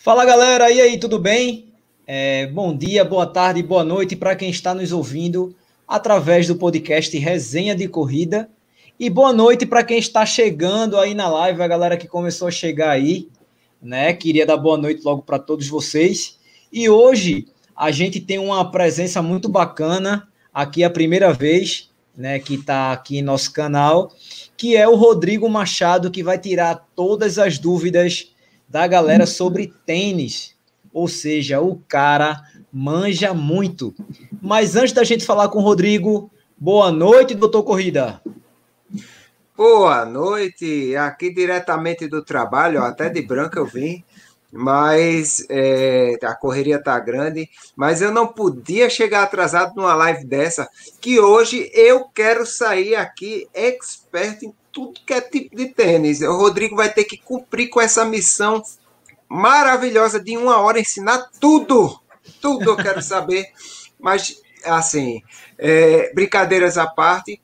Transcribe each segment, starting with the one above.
Fala galera, e aí, tudo bem? É, bom dia, boa tarde, boa noite para quem está nos ouvindo através do podcast Resenha de Corrida. E boa noite para quem está chegando aí na live, a galera que começou a chegar aí, né? Queria dar boa noite logo para todos vocês. E hoje a gente tem uma presença muito bacana aqui a primeira vez, né, que está aqui em nosso canal, que é o Rodrigo Machado, que vai tirar todas as dúvidas da galera sobre tênis. Ou seja, o cara manja muito. Mas antes da gente falar com o Rodrigo, boa noite, doutor Corrida. Boa noite, aqui diretamente do trabalho, até de branco eu vim, mas é, a correria tá grande, mas eu não podia chegar atrasado numa live dessa, que hoje eu quero sair aqui expert em tudo que é tipo de tênis. O Rodrigo vai ter que cumprir com essa missão maravilhosa de uma hora ensinar tudo, tudo eu quero saber, mas assim, é, brincadeiras à parte,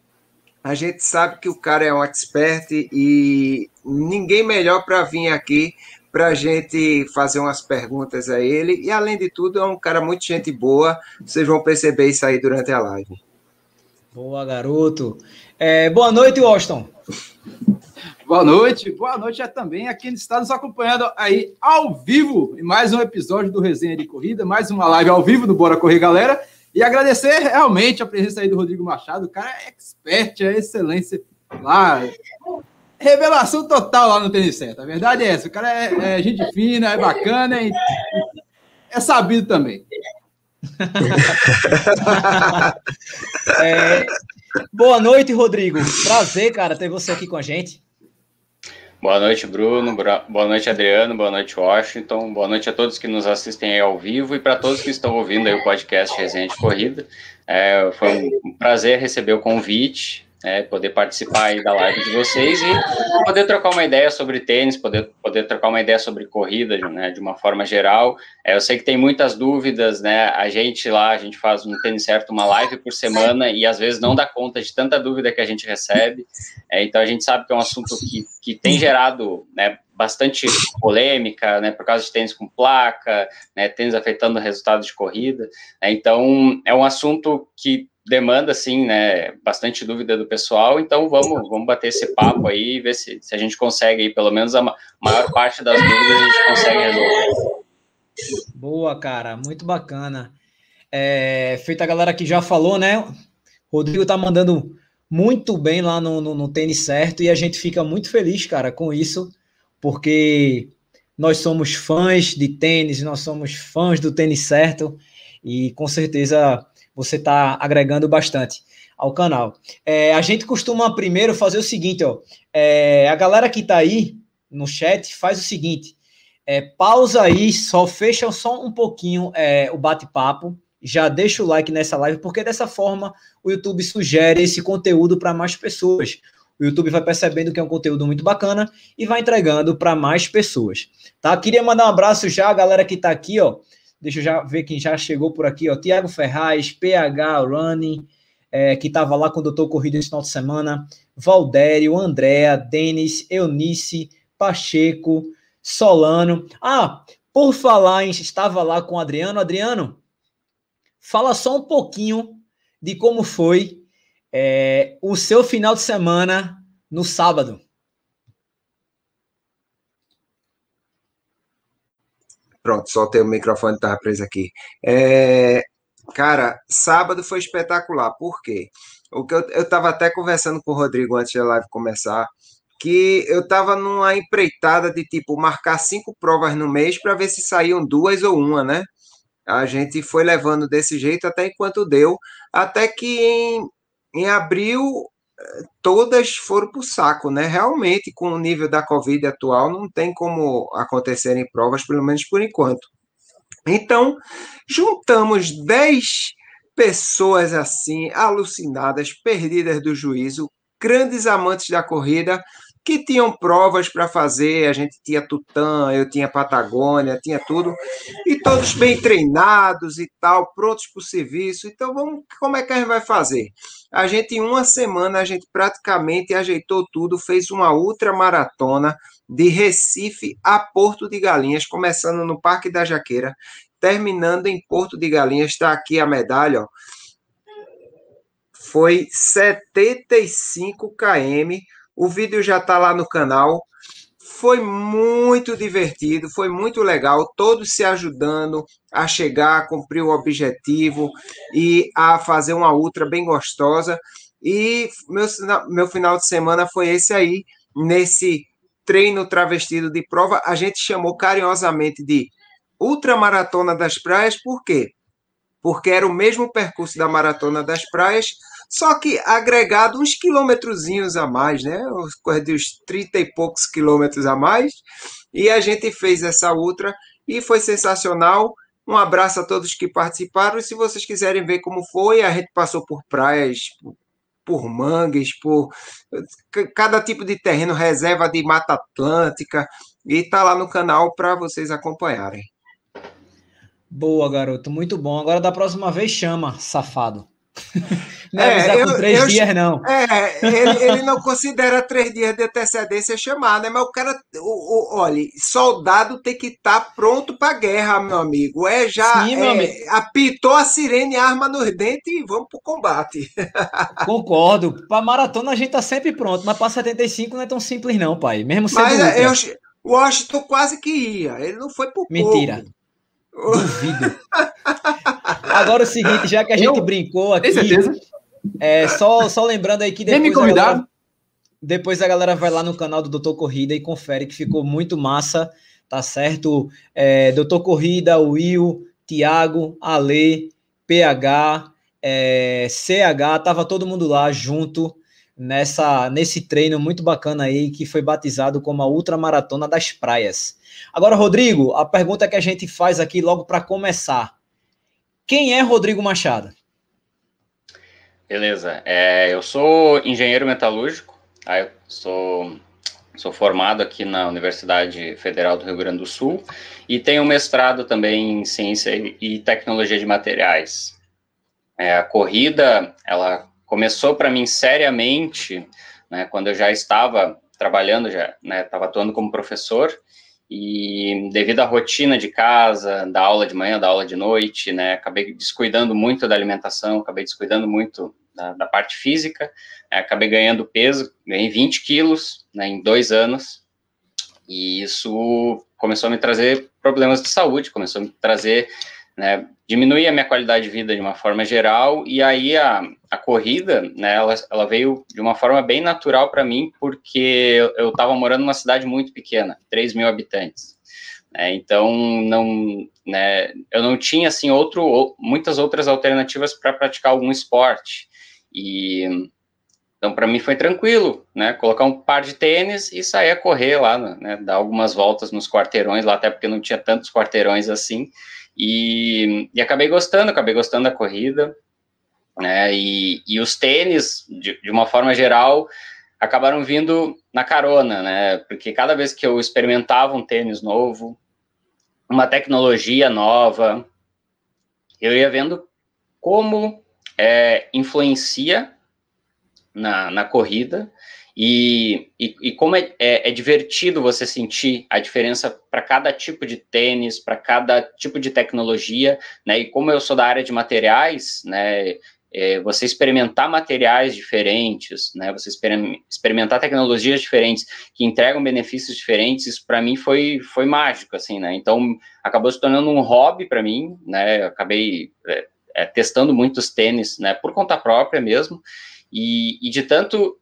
a gente sabe que o cara é um expert e ninguém melhor para vir aqui para a gente fazer umas perguntas a ele. E, além de tudo, é um cara muito gente boa. Vocês vão perceber isso aí durante a live. Boa, garoto. É, boa noite, Washington. Boa noite, boa noite já também a quem está nos acompanhando aí ao vivo em mais um episódio do Resenha de Corrida, mais uma live ao vivo do Bora Correr Galera. E agradecer realmente a presença aí do Rodrigo Machado, o cara é expert, é excelência lá. Revelação total lá no tênis certo. A verdade é essa. O cara é, é gente fina, é bacana e é sabido também. é, boa noite, Rodrigo. Prazer, cara, ter você aqui com a gente. Boa noite, Bruno. Boa noite, Adriano. Boa noite, Washington. Boa noite a todos que nos assistem ao vivo e para todos que estão ouvindo o podcast Resenha de Corrida. É, foi um prazer receber o convite né, poder participar aí da live de vocês e poder trocar uma ideia sobre tênis, poder, poder trocar uma ideia sobre corrida, né, de uma forma geral. É, eu sei que tem muitas dúvidas, né, a gente lá, a gente faz um tênis certo uma live por semana e às vezes não dá conta de tanta dúvida que a gente recebe, é, então a gente sabe que é um assunto que, que tem gerado, né, bastante polêmica, né, por causa de tênis com placa, né, tênis afetando o resultado de corrida, né, então é um assunto que demanda, assim, né, bastante dúvida do pessoal, então vamos, vamos bater esse papo aí e ver se, se a gente consegue aí, pelo menos a maior parte das dúvidas a gente consegue resolver. Boa, cara, muito bacana. É, feita a galera que já falou, né, Rodrigo tá mandando muito bem lá no, no, no tênis certo e a gente fica muito feliz, cara, com isso, porque nós somos fãs de tênis, nós somos fãs do tênis certo e com certeza você está agregando bastante ao canal. É, a gente costuma primeiro fazer o seguinte, ó, é, a galera que está aí no chat faz o seguinte, é, pausa aí, só fecha só um pouquinho é, o bate-papo, já deixa o like nessa live, porque dessa forma o YouTube sugere esse conteúdo para mais pessoas. O YouTube vai percebendo que é um conteúdo muito bacana e vai entregando para mais pessoas. Tá? Queria mandar um abraço já a galera que está aqui, ó. Deixa eu já ver quem já chegou por aqui, ó. Tiago Ferraz, PH Running, é, que estava lá com o Doutor Corrida esse final de semana. Valdério, Andréa, Denis, Eunice, Pacheco, Solano. Ah, por falar em estava lá com o Adriano. Adriano, fala só um pouquinho de como foi é, o seu final de semana no sábado. Pronto, soltei o microfone, estava preso aqui. É, cara, sábado foi espetacular. Por quê? O que eu estava até conversando com o Rodrigo antes da live começar, que eu estava numa empreitada de tipo marcar cinco provas no mês para ver se saíam duas ou uma, né? A gente foi levando desse jeito até enquanto deu, até que em, em abril todas foram para o saco, né? Realmente, com o nível da Covid atual, não tem como acontecerem provas, pelo menos por enquanto. Então, juntamos 10 pessoas assim, alucinadas, perdidas do juízo, grandes amantes da corrida, que tinham provas para fazer. A gente tinha Tutã, eu tinha Patagônia, tinha tudo, e todos bem treinados e tal, prontos para o serviço. Então, vamos, como é que a gente vai fazer? A gente, em uma semana, a gente praticamente ajeitou tudo, fez uma ultramaratona de Recife a Porto de Galinhas, começando no Parque da Jaqueira, terminando em Porto de Galinhas. Está aqui a medalha, ó. Foi 75 km o vídeo já está lá no canal. Foi muito divertido, foi muito legal, todos se ajudando a chegar, a cumprir o objetivo e a fazer uma ultra bem gostosa. E meu, meu final de semana foi esse aí, nesse treino travestido de prova. A gente chamou carinhosamente de Ultramaratona das Praias, por quê? Porque era o mesmo percurso da Maratona das Praias, só que agregado uns quilômetrozinhos a mais, né? Coisa de uns 30 e poucos quilômetros a mais. E a gente fez essa ultra e foi sensacional. Um abraço a todos que participaram. E se vocês quiserem ver como foi, a gente passou por praias, por mangues, por cada tipo de terreno, reserva de Mata Atlântica, e tá lá no canal para vocês acompanharem. Boa, garoto, muito bom. Agora da próxima vez chama, safado. Não é, eu, três eu, dias, não. É, ele, ele, não considera três dias de antecedência chamar, né? Mas o cara, o, o, olha, soldado tem que estar tá pronto para guerra, meu amigo. É já Sim, é, amigo. apitou a sirene, arma nos dentes e vamos pro combate. Concordo. Para maratona a gente tá sempre pronto, mas para 75 não é tão simples, não, pai. Mesmo sendo. Mas é, eu, o Washington quase que ia. Ele não foi por Mentira. Pouco. Duvido. Agora é o seguinte, já que a gente eu, brincou aqui. Tem certeza? É, só, só lembrando aí que depois. Nem me convidaram. A galera, depois a galera vai lá no canal do Doutor Corrida e confere que ficou muito massa, tá certo? É, Doutor Corrida, Will, Tiago, Ale, PH, é, CH, tava todo mundo lá junto nessa nesse treino muito bacana aí que foi batizado como a Ultramaratona das Praias. Agora, Rodrigo, a pergunta que a gente faz aqui logo para começar. Quem é Rodrigo Machado? Beleza. É, eu sou engenheiro metalúrgico, tá? eu sou, sou formado aqui na Universidade Federal do Rio Grande do Sul e tenho mestrado também em Ciência e Tecnologia de Materiais. É, a corrida, ela começou para mim seriamente, né, quando eu já estava trabalhando, já estava né, atuando como professor, e devido à rotina de casa, da aula de manhã, da aula de noite, né, acabei descuidando muito da alimentação, acabei descuidando muito da, da parte física, né, acabei ganhando peso, ganhei 20 quilos né, em dois anos, e isso começou a me trazer problemas de saúde, começou a me trazer, né, a minha qualidade de vida de uma forma geral, e aí a, a corrida, né, ela, ela veio de uma forma bem natural para mim, porque eu estava morando numa cidade muito pequena, 3 mil habitantes, né, então não, né, eu não tinha, assim, outro, muitas outras alternativas para praticar algum esporte, e então para mim foi tranquilo, né? Colocar um par de tênis e sair a correr lá, né? Dar algumas voltas nos quarteirões lá, até porque não tinha tantos quarteirões assim. E, e acabei gostando, acabei gostando da corrida, né? E, e os tênis, de, de uma forma geral, acabaram vindo na carona, né? Porque cada vez que eu experimentava um tênis novo, uma tecnologia nova, eu ia vendo como é, influencia na, na corrida e, e, e como é, é, é, divertido você sentir a diferença para cada tipo de tênis, para cada tipo de tecnologia, né? E como eu sou da área de materiais, né? É, você experimentar materiais diferentes, né? Você experimentar tecnologias diferentes que entregam benefícios diferentes, isso para mim foi, foi mágico, assim, né? Então acabou se tornando um hobby para mim, né? Eu acabei é, é, testando muitos tênis, né, por conta própria mesmo, e, e, de tanto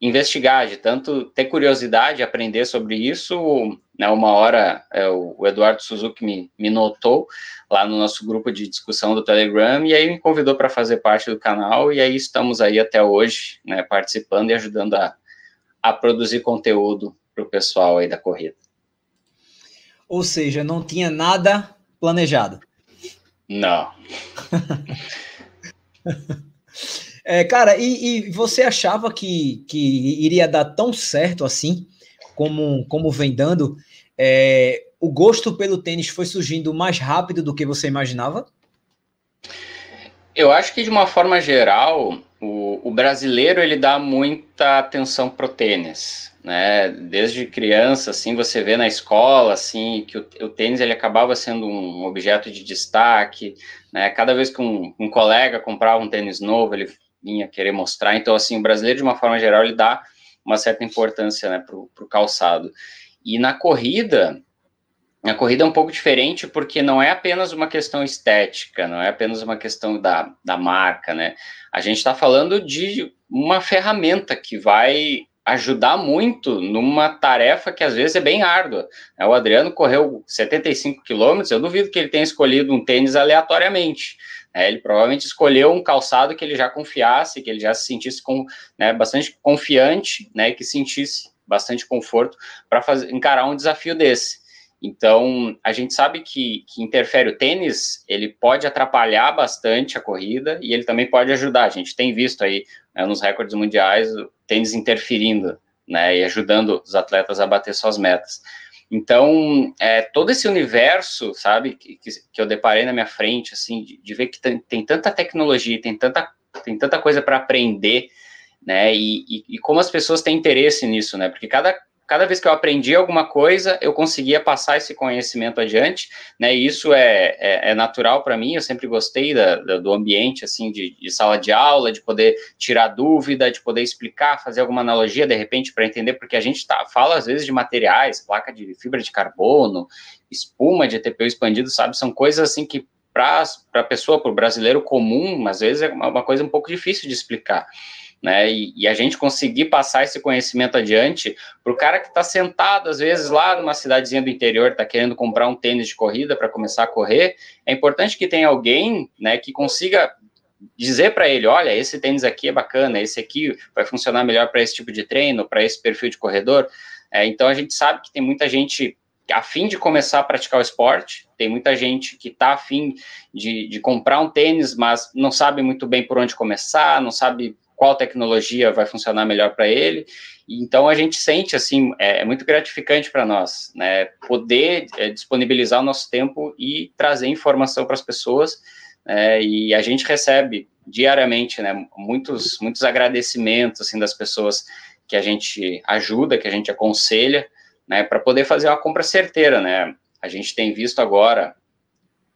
investigar, de tanto ter curiosidade, aprender sobre isso, né, uma hora é, o, o, Eduardo Suzuki me, me notou lá no nosso grupo de discussão do Telegram, e aí me convidou para fazer parte do canal, e aí estamos aí até hoje, né, participando e ajudando a, a produzir conteúdo para o pessoal aí da corrida. Ou seja, não tinha nada planejado. Não. É, cara, e, e, você achava que, que iria dar tão certo assim, como, como vem dando? É, o gosto pelo tênis foi surgindo mais rápido do que você imaginava? Eu acho que de uma forma geral, o, o brasileiro ele dá muita atenção pro tênis, né? Desde criança, assim, você vê na escola, assim, que o, o tênis ele acabava sendo um objeto de destaque, né? Cada vez que um, um colega comprava um tênis novo, ele vinha querer mostrar. Então, assim, o brasileiro de uma forma geral ele dá uma certa importância, né, pro, pro calçado. E na corrida, a corrida é um pouco diferente porque não é apenas uma questão estética, não é apenas uma questão da, da marca, né? A gente está falando de uma ferramenta que vai ajudar muito numa tarefa que às vezes é bem árdua. É, o Adriano correu 75 quilômetros, eu duvido que ele tenha escolhido um tênis aleatoriamente. É, ele provavelmente escolheu um calçado que ele já confiasse, que ele já se sentisse com, né, bastante confiante, né, que sentisse bastante conforto para encarar um desafio desse. Então, a gente sabe que, que interfere o tênis, ele pode atrapalhar bastante a corrida e ele também pode ajudar. A gente tem visto aí né, nos recordes mundiais o tênis interferindo, né, e ajudando os atletas a bater suas metas. Então, é, todo esse universo, sabe, que, que eu deparei na minha frente, assim, de, de ver que tem, tem, tanta tecnologia, tem tanta, tem tanta coisa para aprender, né, e, e, e, como as pessoas têm interesse nisso, né, porque cada, cada vez que eu aprendi alguma coisa, eu conseguia passar esse conhecimento adiante, né? E isso é, é, é natural para mim. Eu sempre gostei da, da, do ambiente, assim, de, de, sala de aula, de poder tirar dúvida, de poder explicar, fazer alguma analogia de repente para entender, porque a gente tá, fala às vezes de materiais, placa de fibra de carbono, espuma de TPU expandido, sabe? São coisas assim que para a pessoa, para o brasileiro comum, às vezes é uma coisa um pouco difícil de explicar né? E, e, a gente conseguir passar esse conhecimento adiante para o cara que está sentado, às vezes, lá numa cidadezinha do interior, está querendo comprar um tênis de corrida para começar a correr, é importante que tenha alguém né, que consiga dizer para ele, olha, esse tênis aqui é bacana, esse aqui vai funcionar melhor para esse tipo de treino, para esse perfil de corredor. É, então a gente sabe que tem muita gente a fim de começar a praticar o esporte, tem muita gente que está afim de, de comprar um tênis, mas não sabe muito bem por onde começar, não sabe qual tecnologia vai funcionar melhor para ele. Então a gente sente assim, é, é muito gratificante para nós, né, poder é, disponibilizar o nosso tempo e trazer informação para as pessoas. É, e a gente recebe diariamente, né, muitos muitos agradecimentos assim das pessoas que a gente ajuda, que a gente aconselha, né, para poder fazer uma compra certeira, né. A gente tem visto agora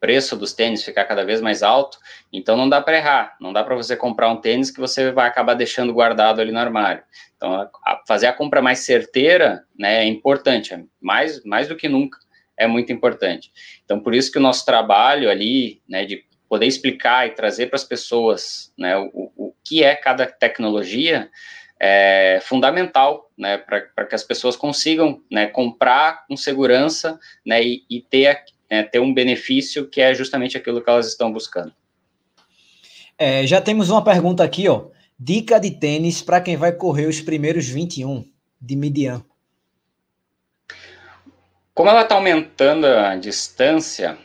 preço dos tênis ficar cada vez mais alto, então não dá para errar, não dá para você comprar um tênis que você vai acabar deixando guardado ali no armário. Então, a, fazer a compra mais certeira né, é importante, é mais, mais do que nunca é muito importante. Então, por isso que o nosso trabalho ali, né, de poder explicar e trazer para as pessoas né, o, o que é cada tecnologia, é fundamental, né, para que as pessoas consigam né, comprar com segurança né, e, e ter é, ter um benefício que é justamente aquilo que elas estão buscando. É, já temos uma pergunta aqui, ó. Dica de tênis para quem vai correr os primeiros 21 de Midian. Como ela está aumentando a distância,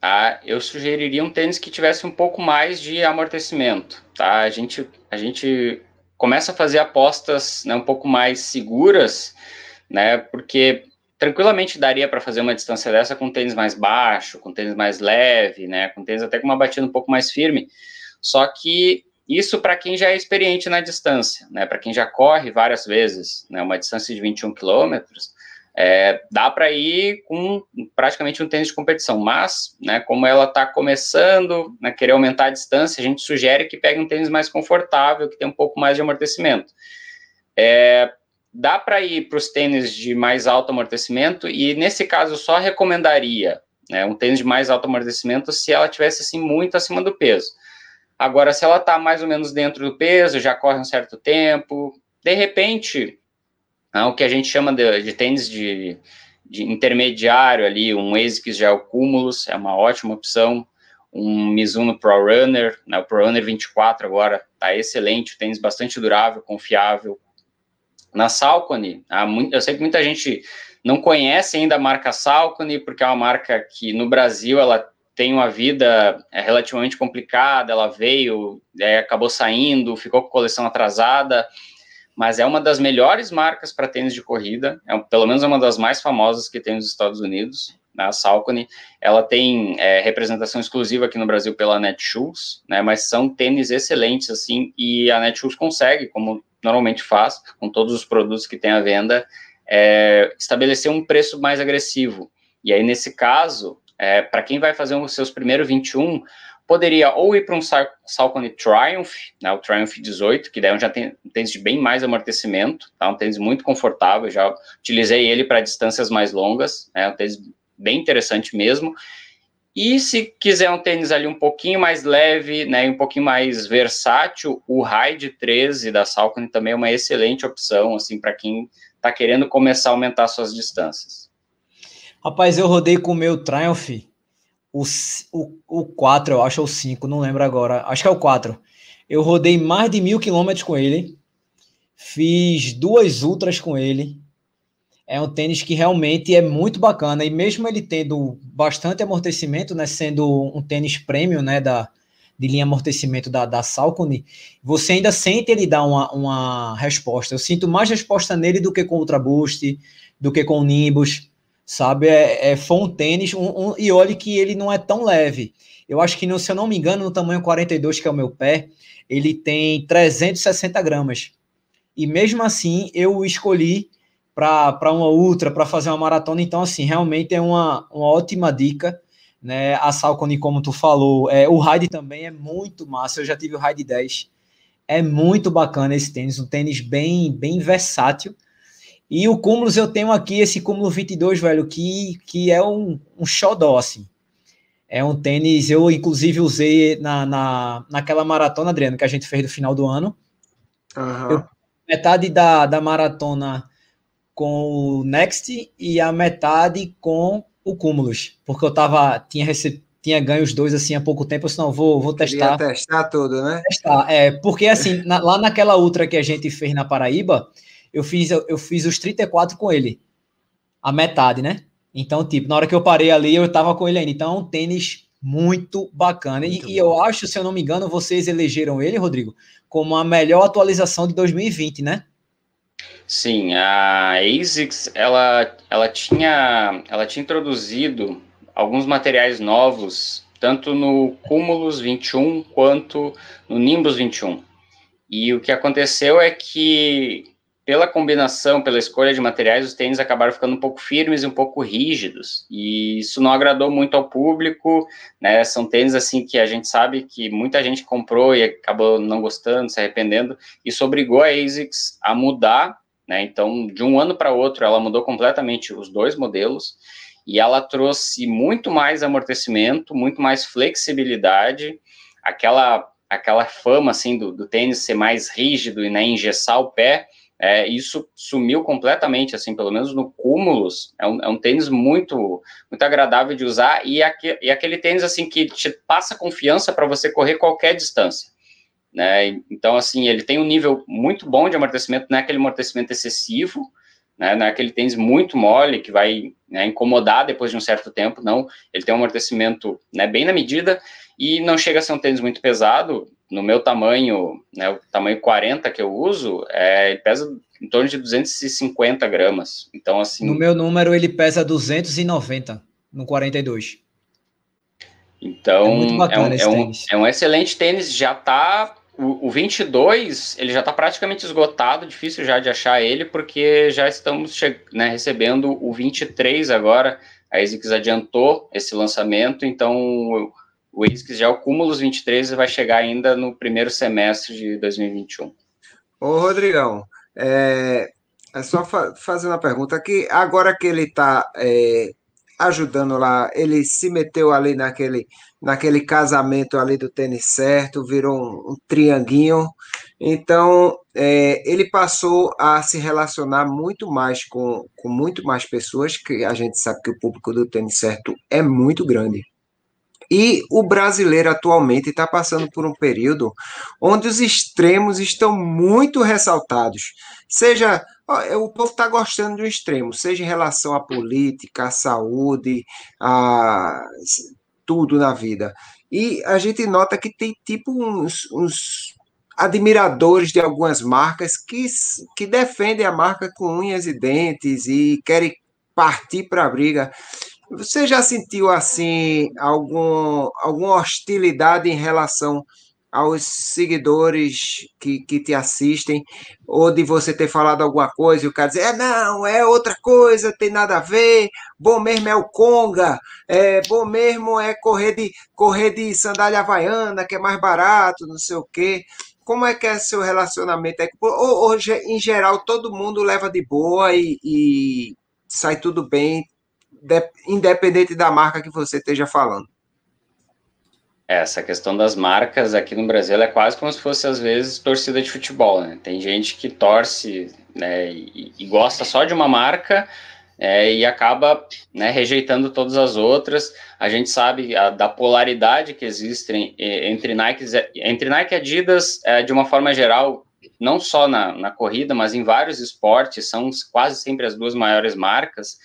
tá, eu sugeriria um tênis que tivesse um pouco mais de amortecimento. Tá? A, gente, a gente começa a fazer apostas né, um pouco mais seguras, né, porque tranquilamente daria para fazer uma distância dessa com tênis mais baixo, com tênis mais leve, né, com tênis até com uma batida um pouco mais firme. Só que isso para quem já é experiente na distância, né, para quem já corre várias vezes, né, uma distância de 21 quilômetros, é, dá para ir com praticamente um tênis de competição, mas, né, como ela está começando a né, querer aumentar a distância, a gente sugere que pegue um tênis mais confortável, que tem um pouco mais de amortecimento. É, dá para ir para os tênis de mais alto amortecimento e nesse caso eu só recomendaria né, um tênis de mais alto amortecimento se ela tivesse assim muito acima do peso. Agora, se ela está mais ou menos dentro do peso, já corre um certo tempo, de repente, né, o que a gente chama de, de tênis de, de, intermediário ali, um ASICS Gel Cumulus é uma ótima opção, um Mizuno Pro Runner, né, o Pro Runner 24 agora está excelente, tênis bastante durável, confiável, na Salcone, eu sei que muita gente não conhece ainda a marca Salcone, porque é uma marca que no Brasil ela tem uma vida é, relativamente complicada, ela veio, é, acabou saindo, ficou com coleção atrasada, mas é uma das melhores marcas para tênis de corrida, é, pelo menos é uma das mais famosas que tem nos Estados Unidos, né, a Salcone, ela tem é, representação exclusiva aqui no Brasil pela Netshoes, né, mas são tênis excelentes, assim, e a Netshoes consegue, como normalmente faz, com todos os produtos que tem à venda, é, estabelecer um preço mais agressivo. E aí, nesse caso, é, para quem vai fazer os seus primeiros 21, poderia ou ir para um Salcone Triumph, né, o Triumph 18, que daí já tem um tênis de bem mais amortecimento, tá, um tênis muito confortável, já utilizei ele para distâncias mais longas, é um tênis bem interessante mesmo, e se quiser um tênis ali um pouquinho mais leve, né, um pouquinho mais versátil, o Ride 13 da Salcone também é uma excelente opção, assim, para quem está querendo começar a aumentar suas distâncias. Rapaz, eu rodei com o meu Triumph, o, o, o 4, eu acho, ou o 5, não lembro agora, acho que é o 4. Eu rodei mais de mil quilômetros com ele, fiz duas ultras com ele. É um tênis que realmente é muito bacana, e mesmo ele tendo bastante amortecimento, né, sendo um tênis premium, né, da, de linha amortecimento da, da Salcone, você ainda sente ele dar uma, uma resposta. Eu sinto mais resposta nele do que com o Ultra Boost, do que com o Nimbus, sabe? É, é, foi um tênis, um, um, e olhe que ele não é tão leve. Eu acho que, se eu não me engano, no tamanho 42, que é o meu pé, ele tem 360 gramas. E mesmo assim, eu escolhi para uma ultra, para fazer uma maratona. Então, assim, realmente é uma, uma ótima dica né? A Salcone, como tu falou, é, o Ride também é muito massa. Eu já tive o Ride 10. É muito bacana esse tênis, um tênis bem, bem versátil. E o Cúmulos, eu tenho aqui esse Cúmulo 22, velho, que, que é um, um xodó, assim. É um tênis, eu inclusive usei na, na, naquela maratona, Adriano, que a gente fez no final do ano. Uhum. Eu, metade da, da maratona com o Next e a metade com o Cúmulos, porque eu tava, tinha, rece... tinha ganho os dois assim há pouco tempo, eu disse, não, vou, vou testar. Queria testar tudo, né? Testar, é, porque assim, na, lá naquela ultra que a gente fez na Paraíba, eu fiz, eu, eu fiz os 34 com ele, a metade, né? Então, tipo, na hora que eu parei ali, eu tava com ele ainda. Então, é um tênis muito bacana. Muito e, e, eu acho, se eu não me engano, vocês elegeram ele, Rodrigo, como a melhor atualização de 2020, né? Sim, a ASICS, ela, ela, tinha, ela tinha introduzido alguns materiais novos, tanto no Cumulus 21 quanto no Nimbus 21. E o que aconteceu é que, pela combinação, pela escolha de materiais, os tênis acabaram ficando um pouco firmes e um pouco rígidos. E isso não agradou muito ao público, né? São tênis assim que a gente sabe que muita gente comprou e acabou não gostando, se arrependendo. Isso obrigou a ASICS a mudar né? Então, de um ano para outro, ela mudou completamente os dois modelos e ela trouxe muito mais amortecimento, muito mais flexibilidade, aquela aquela fama assim do, do tênis ser mais rígido e né, engessar o pé, é, isso sumiu completamente, assim, pelo menos no Cúmulos, é um, é um tênis muito muito agradável de usar e, aqui, e aquele tênis assim que te passa confiança para você correr qualquer distância. Né? Então, assim, ele tem um nível muito bom de amortecimento, não é aquele amortecimento excessivo, né? não é aquele tênis muito mole que vai né, incomodar depois de um certo tempo, não. Ele tem um amortecimento né, bem na medida e não chega a ser um tênis muito pesado. No meu tamanho, né, o tamanho 40 que eu uso, é, ele pesa em torno de 250 gramas. Então, assim. No meu número, ele pesa 290 no 42. Então, é, é, um, é, um, é, um, excelente tênis, já está o, o 22, ele já está praticamente esgotado, difícil já de achar ele, porque já estamos né, recebendo o 23 agora, a ASICS adiantou esse lançamento, então o, ASICS já, o Cúmulos 23, vai chegar ainda no primeiro semestre de 2021. Ô, Rodrigão, é, é só fa fazer uma pergunta aqui, agora que ele está é, ajudando lá, ele se meteu ali naquele naquele casamento ali do tênis certo, virou um, um trianguinho. Então, é, ele passou a se relacionar muito mais com, com muito mais pessoas, que a gente sabe que o público do tênis certo é muito grande. E o brasileiro atualmente está passando por um período onde os extremos estão muito ressaltados. Seja o povo está gostando de um extremo, seja em relação à política, à saúde, a tudo na vida. E a gente nota que tem tipo uns, uns admiradores de algumas marcas que, que defendem a marca com unhas e dentes e querem partir para a briga. Você já sentiu assim algum, alguma hostilidade em relação aos seguidores que, que te assistem, ou de você ter falado alguma coisa e o cara dizer, é não, é outra coisa, tem nada a ver, bom mesmo é o Conga, é, bom mesmo é correr de, correr de sandália havaiana, que é mais barato, não sei o quê. Como é que é seu relacionamento? Ou, ou em geral, todo mundo leva de boa e, e sai tudo bem, independente da marca que você esteja falando? Essa questão das marcas aqui no Brasil é quase como se fosse, às vezes, torcida de futebol, né? Tem gente que torce né, e, e gosta só de uma marca é, e acaba né, rejeitando todas as outras. A gente sabe a, da polaridade que existe entre Nike, entre Nike e Adidas, é, de uma forma geral, não só na, na corrida, mas em vários esportes, são quase sempre as duas maiores marcas.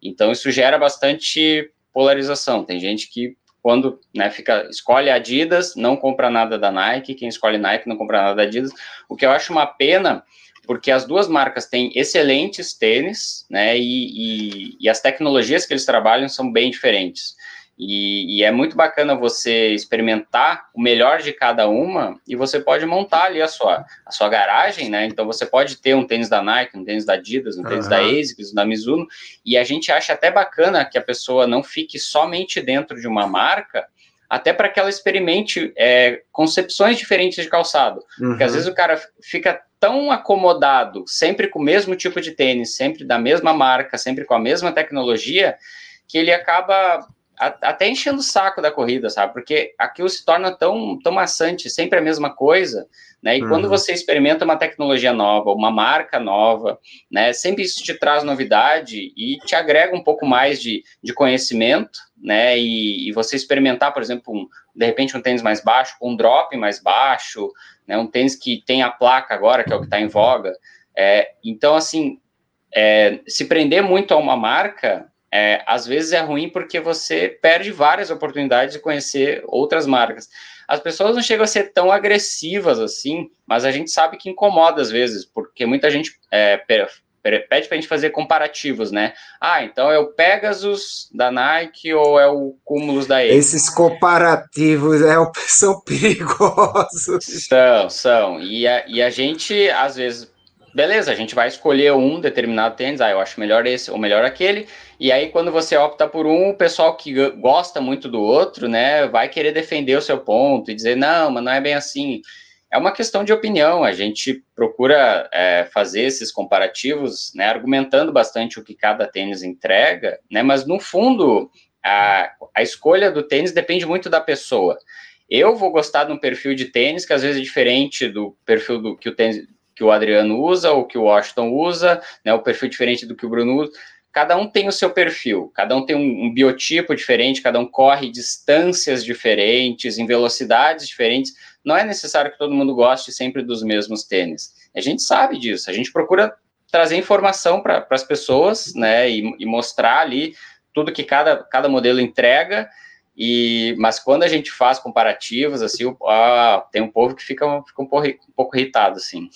Então, isso gera bastante polarização. Tem gente que quando né, fica, escolhe Adidas, não compra nada da Nike, quem escolhe Nike não compra nada da Adidas, o que eu acho uma pena, porque as duas marcas têm excelentes tênis, né, e, e, e as tecnologias que eles trabalham são bem diferentes. E, e, é muito bacana você experimentar o melhor de cada uma e você pode montar ali a sua, a sua garagem, né? Então você pode ter um tênis da Nike, um tênis da Adidas, um tênis uhum. da ASICS, da Mizuno, e a gente acha até bacana que a pessoa não fique somente dentro de uma marca, até para que ela experimente é, concepções diferentes de calçado. Uhum. Porque às uhum. vezes o cara fica tão acomodado, sempre com o mesmo tipo de tênis, sempre da mesma marca, sempre com a mesma tecnologia, que ele acaba até enchendo o saco da corrida, sabe? Porque aquilo se torna tão, tão maçante, sempre a mesma coisa, né? E uhum. quando você experimenta uma tecnologia nova, uma marca nova, né? Sempre isso te traz novidade e te agrega um pouco mais de, de conhecimento, né? E, e você experimentar, por exemplo, um, de repente um tênis mais baixo, um drop mais baixo, né? Um tênis que tem a placa agora, que é o que está em voga. É, então, assim, é, se prender muito a uma marca é, às vezes é ruim porque você perde várias oportunidades de conhecer outras marcas. As pessoas não chegam a ser tão agressivas assim, mas a gente sabe que incomoda às vezes, porque muita gente é, pede para a gente fazer comparativos, né? Ah, então é o Pegasus da Nike ou é o Cumulus da Ace? Esses comparativos é, são perigosos. São, são. E a, e a gente, às vezes, beleza, a gente vai escolher um determinado tênis, ah, eu acho melhor esse ou melhor aquele, e aí quando você opta por um, o pessoal que gosta muito do outro, né, vai querer defender o seu ponto e dizer, não, mas não é bem assim. É uma questão de opinião, a gente procura é, fazer esses comparativos, né, argumentando bastante o que cada tênis entrega, né, mas no fundo, a, a escolha do tênis depende muito da pessoa. Eu vou gostar de um perfil de tênis que às vezes é diferente do perfil do que o tênis que o Adriano usa, ou que o Washington usa, né, o perfil diferente do que o Bruno usa. Cada um tem o seu perfil, cada um tem um, um biotipo diferente, cada um corre distâncias diferentes, em velocidades diferentes. Não é necessário que todo mundo goste sempre dos mesmos tênis. A gente sabe disso, a gente procura trazer informação para as pessoas, né, e, e, mostrar ali tudo que cada, cada modelo entrega, e, mas quando a gente faz comparativos, assim, ah, tem um povo que fica, fica um, pouco, um pouco irritado, assim.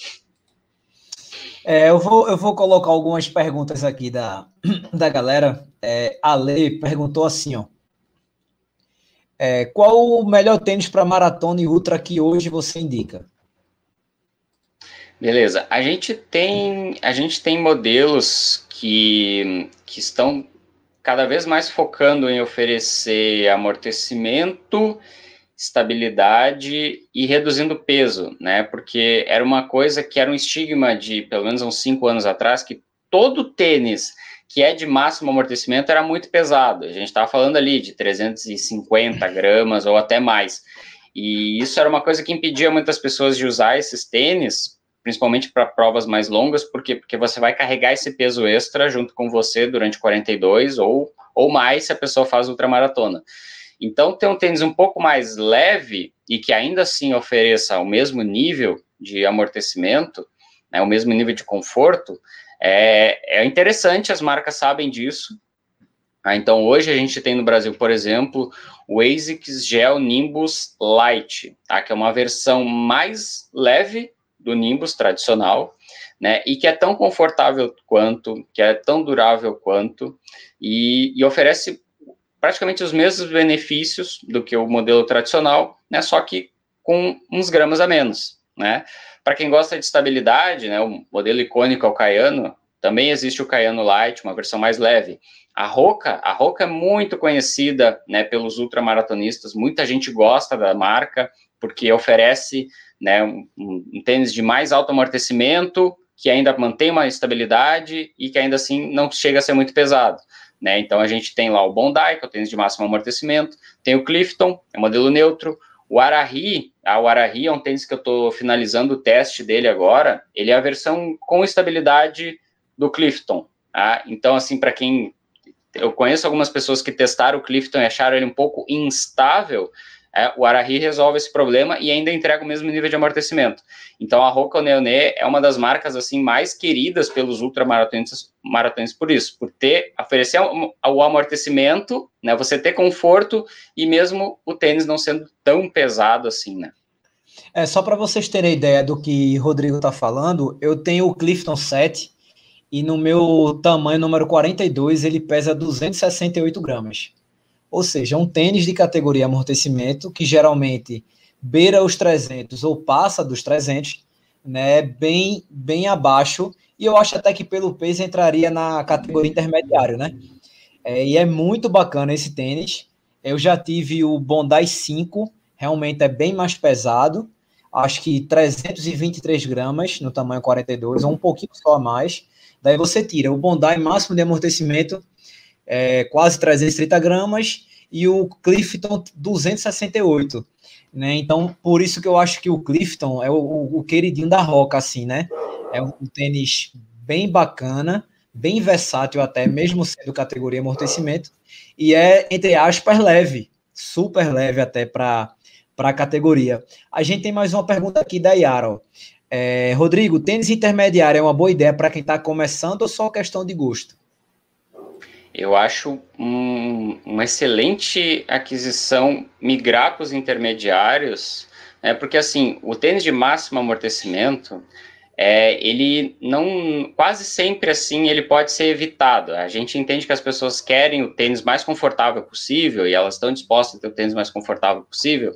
É, eu, vou, eu vou colocar algumas perguntas aqui da, da galera. É, a Lei perguntou assim, ó. É, qual o melhor tênis para maratona e ultra que hoje você indica? Beleza. A gente tem, a gente tem modelos que, que estão cada vez mais focando em oferecer amortecimento estabilidade e reduzindo peso, né? Porque era uma coisa que era um estigma de pelo menos uns cinco anos atrás, que todo tênis que é de máximo amortecimento era muito pesado. A gente estava falando ali de 350 gramas ou até mais. E isso era uma coisa que impedia muitas pessoas de usar esses tênis, principalmente para provas mais longas, porque, porque você vai carregar esse peso extra junto com você durante 42 ou, ou mais se a pessoa faz ultramaratona. Então, ter um tênis um pouco mais leve e que ainda assim ofereça o mesmo nível de amortecimento, né, o mesmo nível de conforto, é, é interessante, as marcas sabem disso. Ah, então, hoje a gente tem no Brasil, por exemplo, o ASICS Gel Nimbus Light, tá? que é uma versão mais leve do Nimbus tradicional, né? E que é tão confortável quanto, que é tão durável quanto, e, e oferece praticamente os mesmos benefícios do que o modelo tradicional, né? Só que com uns gramas a menos, né? Para quem gosta de estabilidade, né? O modelo icônico é o Cayano, também existe o Cayano Light, uma versão mais leve. A Roca, a Roca é muito conhecida, né, pelos ultramaratonistas. Muita gente gosta da marca porque oferece, né, um, um tênis de mais alto amortecimento, que ainda mantém uma estabilidade e que ainda assim não chega a ser muito pesado. Né? Então a gente tem lá o Bondi, que é o tênis de máximo amortecimento, tem o Clifton, é modelo neutro, o Arahi, ah, o Arahi é um tênis que eu estou finalizando o teste dele agora, ele é a versão com estabilidade do Clifton. Tá? Então, assim, para quem eu conheço algumas pessoas que testaram o Clifton e acharam ele um pouco instável, é, o Arahi resolve esse problema e ainda entrega o mesmo nível de amortecimento. Então a Roca Neoné é uma das marcas assim mais queridas pelos ultramaratonistas maratonistas por isso, por ter oferecer o, amortecimento, né, você ter conforto e mesmo o tênis não sendo tão pesado assim, né? É só para vocês terem ideia do que Rodrigo está falando, eu tenho o Clifton 7 e no meu tamanho número 42 ele pesa 268 gramas. Ou seja, um tênis de categoria amortecimento que geralmente beira os 300 ou passa dos 300, né, bem bem abaixo, e eu acho até que pelo peso entraria na categoria intermediário, né? É, e é muito bacana esse tênis. Eu já tive o Bondi 5, realmente é bem mais pesado, acho que 323 gramas no tamanho 42, ou um pouquinho só a mais. Daí você tira o Bondi máximo de amortecimento, é, quase 330 gramas, e o Clifton 268. Né? Então, por isso que eu acho que o Clifton é o, o queridinho da Roca, assim, né? É um tênis bem bacana, bem versátil até, mesmo sendo categoria amortecimento, e é, entre aspas, leve, super leve até para a categoria. A gente tem mais uma pergunta aqui da Yara. É, Rodrigo, tênis intermediário é uma boa ideia para quem está começando ou só questão de gosto? Eu acho um, uma excelente aquisição migrar para os intermediários, né, porque assim, o tênis de máximo amortecimento, é, ele não, quase sempre assim, ele pode ser evitado. A gente entende que as pessoas querem o tênis mais confortável possível e elas estão dispostas a ter o tênis mais confortável possível,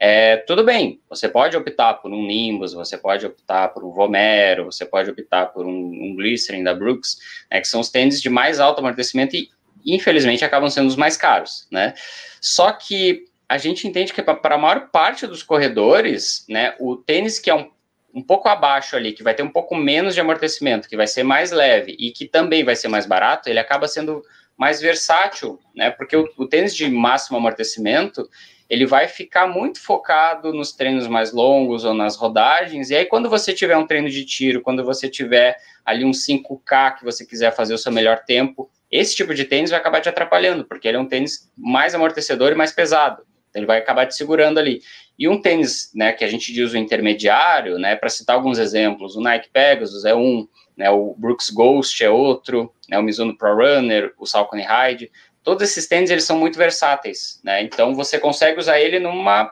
é, tudo bem, você pode optar por um Nimbus, você pode optar por um Vomero, você pode optar por um, um Glycerin da Brooks, né, que são os tênis de mais alto amortecimento e, infelizmente, acabam sendo os mais caros, né? Só que a gente entende que para a maior parte dos corredores, né, o tênis que é um, um pouco abaixo ali, que vai ter um pouco menos de amortecimento, que vai ser mais leve e que também vai ser mais barato, ele acaba sendo mais versátil, né? Porque o, o tênis de máximo amortecimento, ele vai ficar muito focado nos treinos mais longos ou nas rodagens. E aí, quando você tiver um treino de tiro, quando você tiver ali um 5K que você quiser fazer o seu melhor tempo, esse tipo de tênis vai acabar te atrapalhando, porque ele é um tênis mais amortecedor e mais pesado. Então, ele vai acabar te segurando ali. E um tênis, né, que a gente diz o intermediário, né, para citar alguns exemplos, o Nike Pegasus é um, né, o Brooks Ghost é outro, né, o Mizuno Pro Runner, o Saucony Ride, todos esses tênis eles são muito versáteis, né? Então você consegue usar ele numa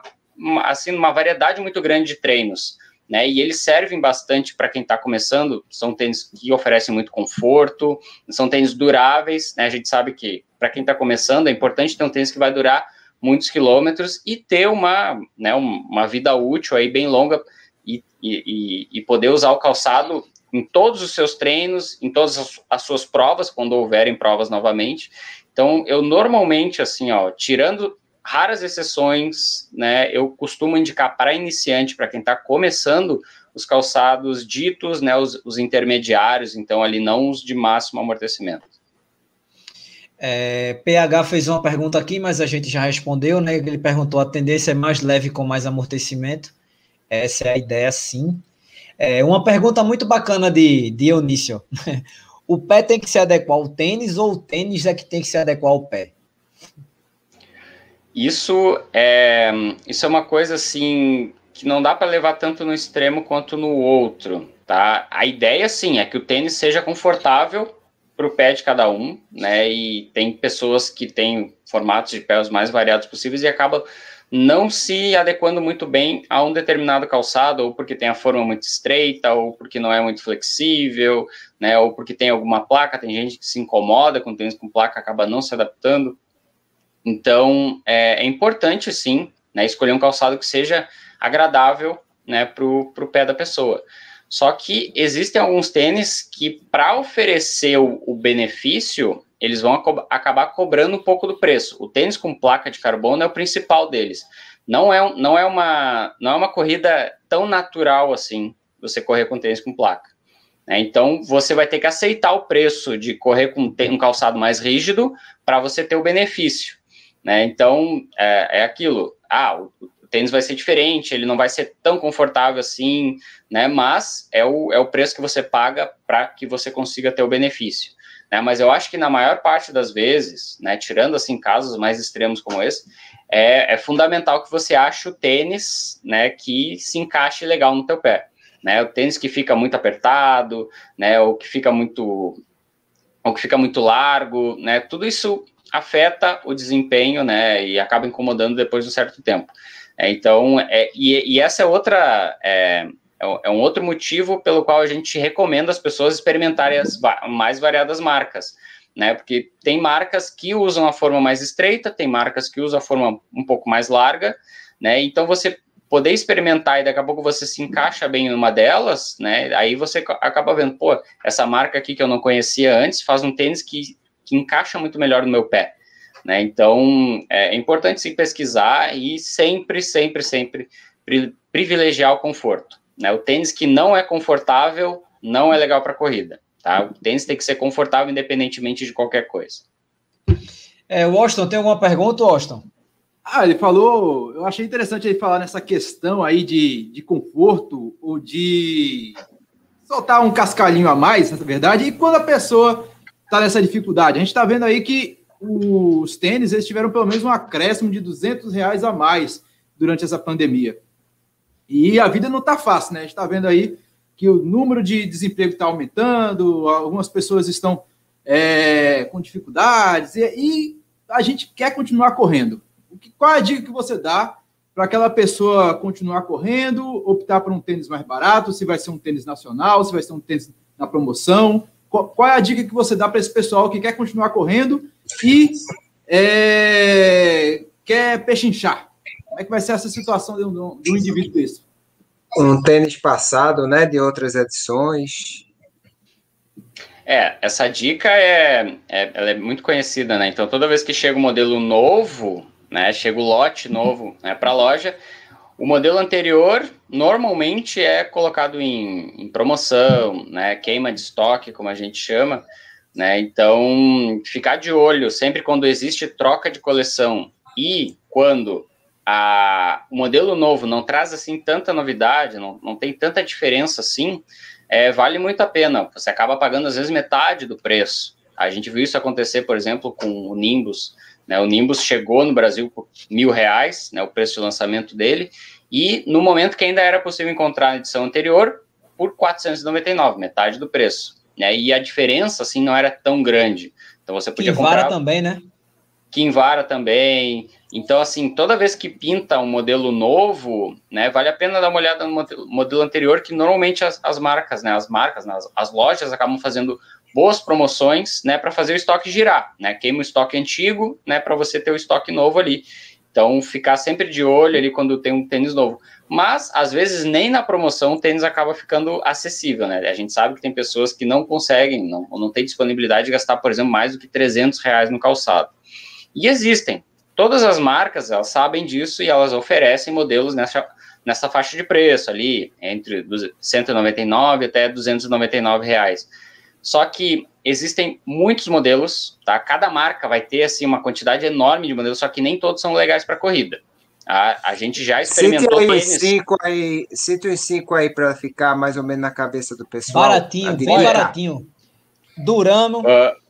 assim numa variedade muito grande de treinos, né? E eles servem bastante para quem está começando. São tênis que oferecem muito conforto, são tênis duráveis, né? A gente sabe que para quem está começando é importante ter um tênis que vai durar muitos quilômetros e ter uma, né, uma vida útil aí bem longa e, e, e poder usar o calçado em todos os seus treinos, em todas as, as suas provas, quando houverem provas novamente. Então, eu normalmente, assim, ó, tirando raras exceções, né, eu costumo indicar para iniciante, para quem está começando, os calçados ditos, né, os, os, intermediários, então ali não os de máximo amortecimento. É, PH fez uma pergunta aqui, mas a gente já respondeu, né? Ele perguntou: a tendência é mais leve com mais amortecimento. Essa é a ideia, sim. É, uma pergunta muito bacana de, Eunício. o pé tem que se adequar ao tênis ou o tênis é que tem que se adequar ao pé? Isso é, isso é uma coisa assim que não dá para levar tanto no extremo quanto no outro, tá? A ideia sim é que o tênis seja confortável para o pé de cada um, né? E tem pessoas que têm formatos de pés mais variados possíveis e acabam não se adequando muito bem a um determinado calçado, ou porque tem a forma muito estreita, ou porque não é muito flexível, né? Ou porque tem alguma placa. Tem gente que se incomoda com tênis com placa, acaba não se adaptando. Então, é, é importante, sim, né, escolher um calçado que seja agradável né, para o pé da pessoa. Só que existem alguns tênis que, para oferecer o, o, benefício, eles vão acabar cobrando um pouco do preço. O tênis com placa de carbono é o principal deles. Não é, não é, uma, não é uma corrida tão natural assim, você correr com tênis com placa. Né? Então, você vai ter que aceitar o preço de correr com um calçado mais rígido para você ter o benefício. Né? Então, é, é aquilo. Ah, o, o tênis vai ser diferente, ele não vai ser tão confortável assim, né? Mas é o, é o preço que você paga para que você consiga ter o benefício. Né? Mas eu acho que na maior parte das vezes, né, tirando assim casos mais extremos como esse, é, é fundamental que você ache o tênis, né, que se encaixe legal no teu pé. Né? O tênis que fica muito apertado, né, ou que fica muito ou que fica muito largo, né? Tudo isso afeta o desempenho, né, e acaba incomodando depois de um certo tempo. É, então, é, e, e, essa é outra, é, é, é um outro motivo pelo qual a gente recomenda as pessoas experimentarem as mais variadas marcas, né, porque tem marcas que usam a forma mais estreita, tem marcas que usam a forma um pouco mais larga, né, então você poder experimentar e daqui a pouco você se encaixa bem em uma delas, né, aí você acaba vendo, pô, essa marca aqui que eu não conhecia antes faz um tênis que que encaixa muito melhor no meu pé. Né? Então, é importante sim pesquisar e sempre, sempre, sempre privilegiar o conforto. Né? O tênis que não é confortável não é legal para corrida. Tá? O tênis tem que ser confortável independentemente de qualquer coisa. É, Washington, tem alguma pergunta, Washington? Ah, ele falou, eu achei interessante ele falar nessa questão aí de, de conforto ou de soltar um cascalhinho a mais, na verdade, e quando a pessoa está nessa dificuldade. A gente está vendo aí que os tênis eles tiveram pelo menos um acréscimo de 200 reais a mais durante essa pandemia. E a vida não está fácil, né? A gente está vendo aí que o número de desemprego está aumentando, algumas pessoas estão é, com dificuldades e, e, a gente quer continuar correndo. Qual é a dica que você dá para aquela pessoa continuar correndo, optar por um tênis mais barato, se vai ser um tênis nacional, se vai ser um tênis na promoção? Qual, qual é a dica que você dá para esse pessoal que quer continuar correndo e é, quer pechinchar? Como é que vai ser essa situação de um, de um indivíduo desse? Um tênis passado, né, de outras edições. É, essa dica é, é, ela é muito conhecida, né? Então, toda vez que chega um modelo novo, né, chega o lote novo né, para a loja, o modelo anterior normalmente é colocado em, em, promoção, né, queima de estoque, como a gente chama, né, então ficar de olho sempre quando existe troca de coleção e quando a, o modelo novo não traz assim tanta novidade, não, não tem tanta diferença assim, é, vale muito a pena, você acaba pagando às vezes metade do preço. A gente viu isso acontecer, por exemplo, com o Nimbus, né, o Nimbus chegou no Brasil por mil reais, né, o preço de lançamento dele, e no momento que ainda era possível encontrar na edição anterior, por 499, metade do preço. Né, e a diferença, assim, não era tão grande. Então você podia Kinvara comprar... também, né? Kinvara também. Então, assim, toda vez que pinta um modelo novo, né, vale a pena dar uma olhada no modelo anterior, que normalmente as, as marcas, né, as marcas, né, as, as lojas acabam fazendo boas promoções, né, para fazer o estoque girar, né, queima o estoque antigo, né, para você ter o estoque novo ali. Então, ficar sempre de olho ali quando tem um tênis novo. Mas, às vezes, nem na promoção o tênis acaba ficando acessível, né? A gente sabe que tem pessoas que não conseguem, não, não tem disponibilidade de gastar, por exemplo, mais do que 300 reais no calçado. E existem. Todas as marcas, elas sabem disso e elas oferecem modelos nessa, nessa faixa de preço ali, entre 199 até 299 reais. Só que existem muitos modelos, tá? Cada marca vai ter assim uma quantidade enorme de modelos, só que nem todos são legais para corrida. A, a gente já experimentou cite aí cinco aí, cite os cinco aí para ficar mais ou menos na cabeça do pessoal. Baratinho, bem baratinho. Duramo. Uh,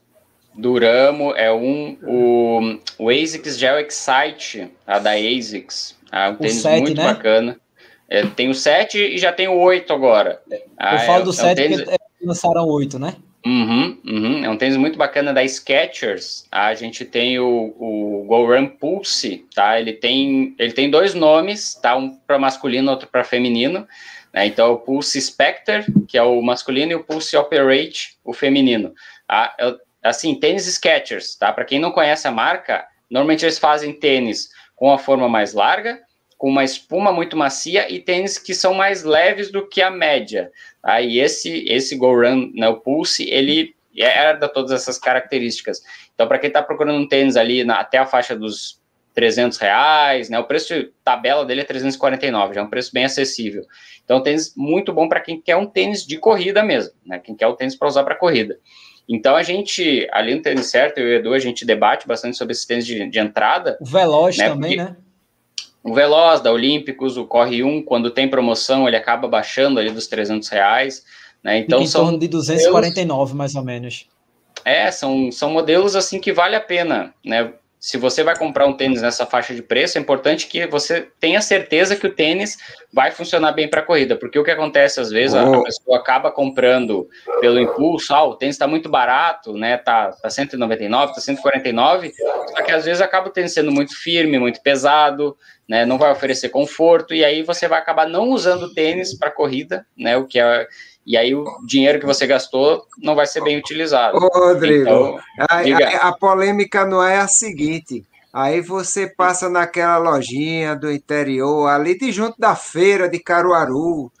Duramo é um, o, o ASICS Gel Excite, a da ASICS, ah, um tênis 7, muito né? bacana. É, tem o 7 e já tem o 8 agora. Eu ah, falo é, do é 7 um tênis... porque lançaram 8, né? Uhum, uhum. É um tênis muito bacana da Skechers. A gente tem o, o Go Run Pulse, tá? Ele tem, ele tem dois nomes, tá? Um para masculino, outro para feminino. Né? Então, o Pulse Spectre, que é o masculino, e o Pulse Operate, o feminino. Tá? Assim, tênis Skechers, tá? Para quem não conhece a marca, normalmente eles fazem tênis com a forma mais larga, com uma espuma muito macia e tênis que são mais leves do que a média. Tá? Esse, esse Go Run, né, o Pulse, ele herda todas essas características. Então, para quem está procurando um tênis ali na, até a faixa dos 300 reais, né, o preço tabela dele é 349, já é um preço bem acessível. Então, tênis muito bom para quem quer um tênis de corrida mesmo, né, quem quer o tênis para usar para corrida. Então a gente, ali no tênis certo, eu e o Edu, a gente debate bastante sobre esse tênis de, de entrada. O Veloz né, também, né? O Veloz, da Olímpicos, o Corre 1, quando tem promoção, ele acaba baixando ali dos 300 reais. Né? Então Fica em são torno de 249, modelos, mais ou menos. É, são, são modelos assim que vale a pena, né? Se você vai comprar um tênis nessa faixa de preço, é importante que você tenha certeza que o tênis vai funcionar bem para a corrida, porque o que acontece às vezes oh. a pessoa acaba comprando pelo impulso, ah, o tênis está muito barato, né? Tá, tá 199, tá 149, só que às vezes acaba o tênis sendo muito firme, muito pesado, né? Não vai oferecer conforto e aí você vai acabar não usando o tênis para corrida, né? O que é e aí o dinheiro que você gastou não vai ser bem utilizado. Ô, Rodrigo, então, a, a, a, polêmica não é a seguinte. Aí você passa naquela lojinha do interior, ali de junto da feira de Caruaru,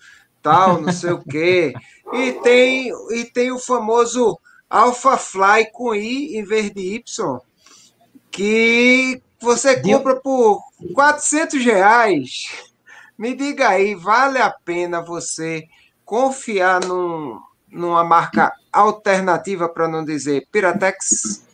tal, não sei o quê. E tem, e tem o famoso Alpha Fly com I em vez de Y, que você compra por 400 reais. Me diga aí, vale a pena você confiar num, numa marca alternativa, para não dizer Piratex?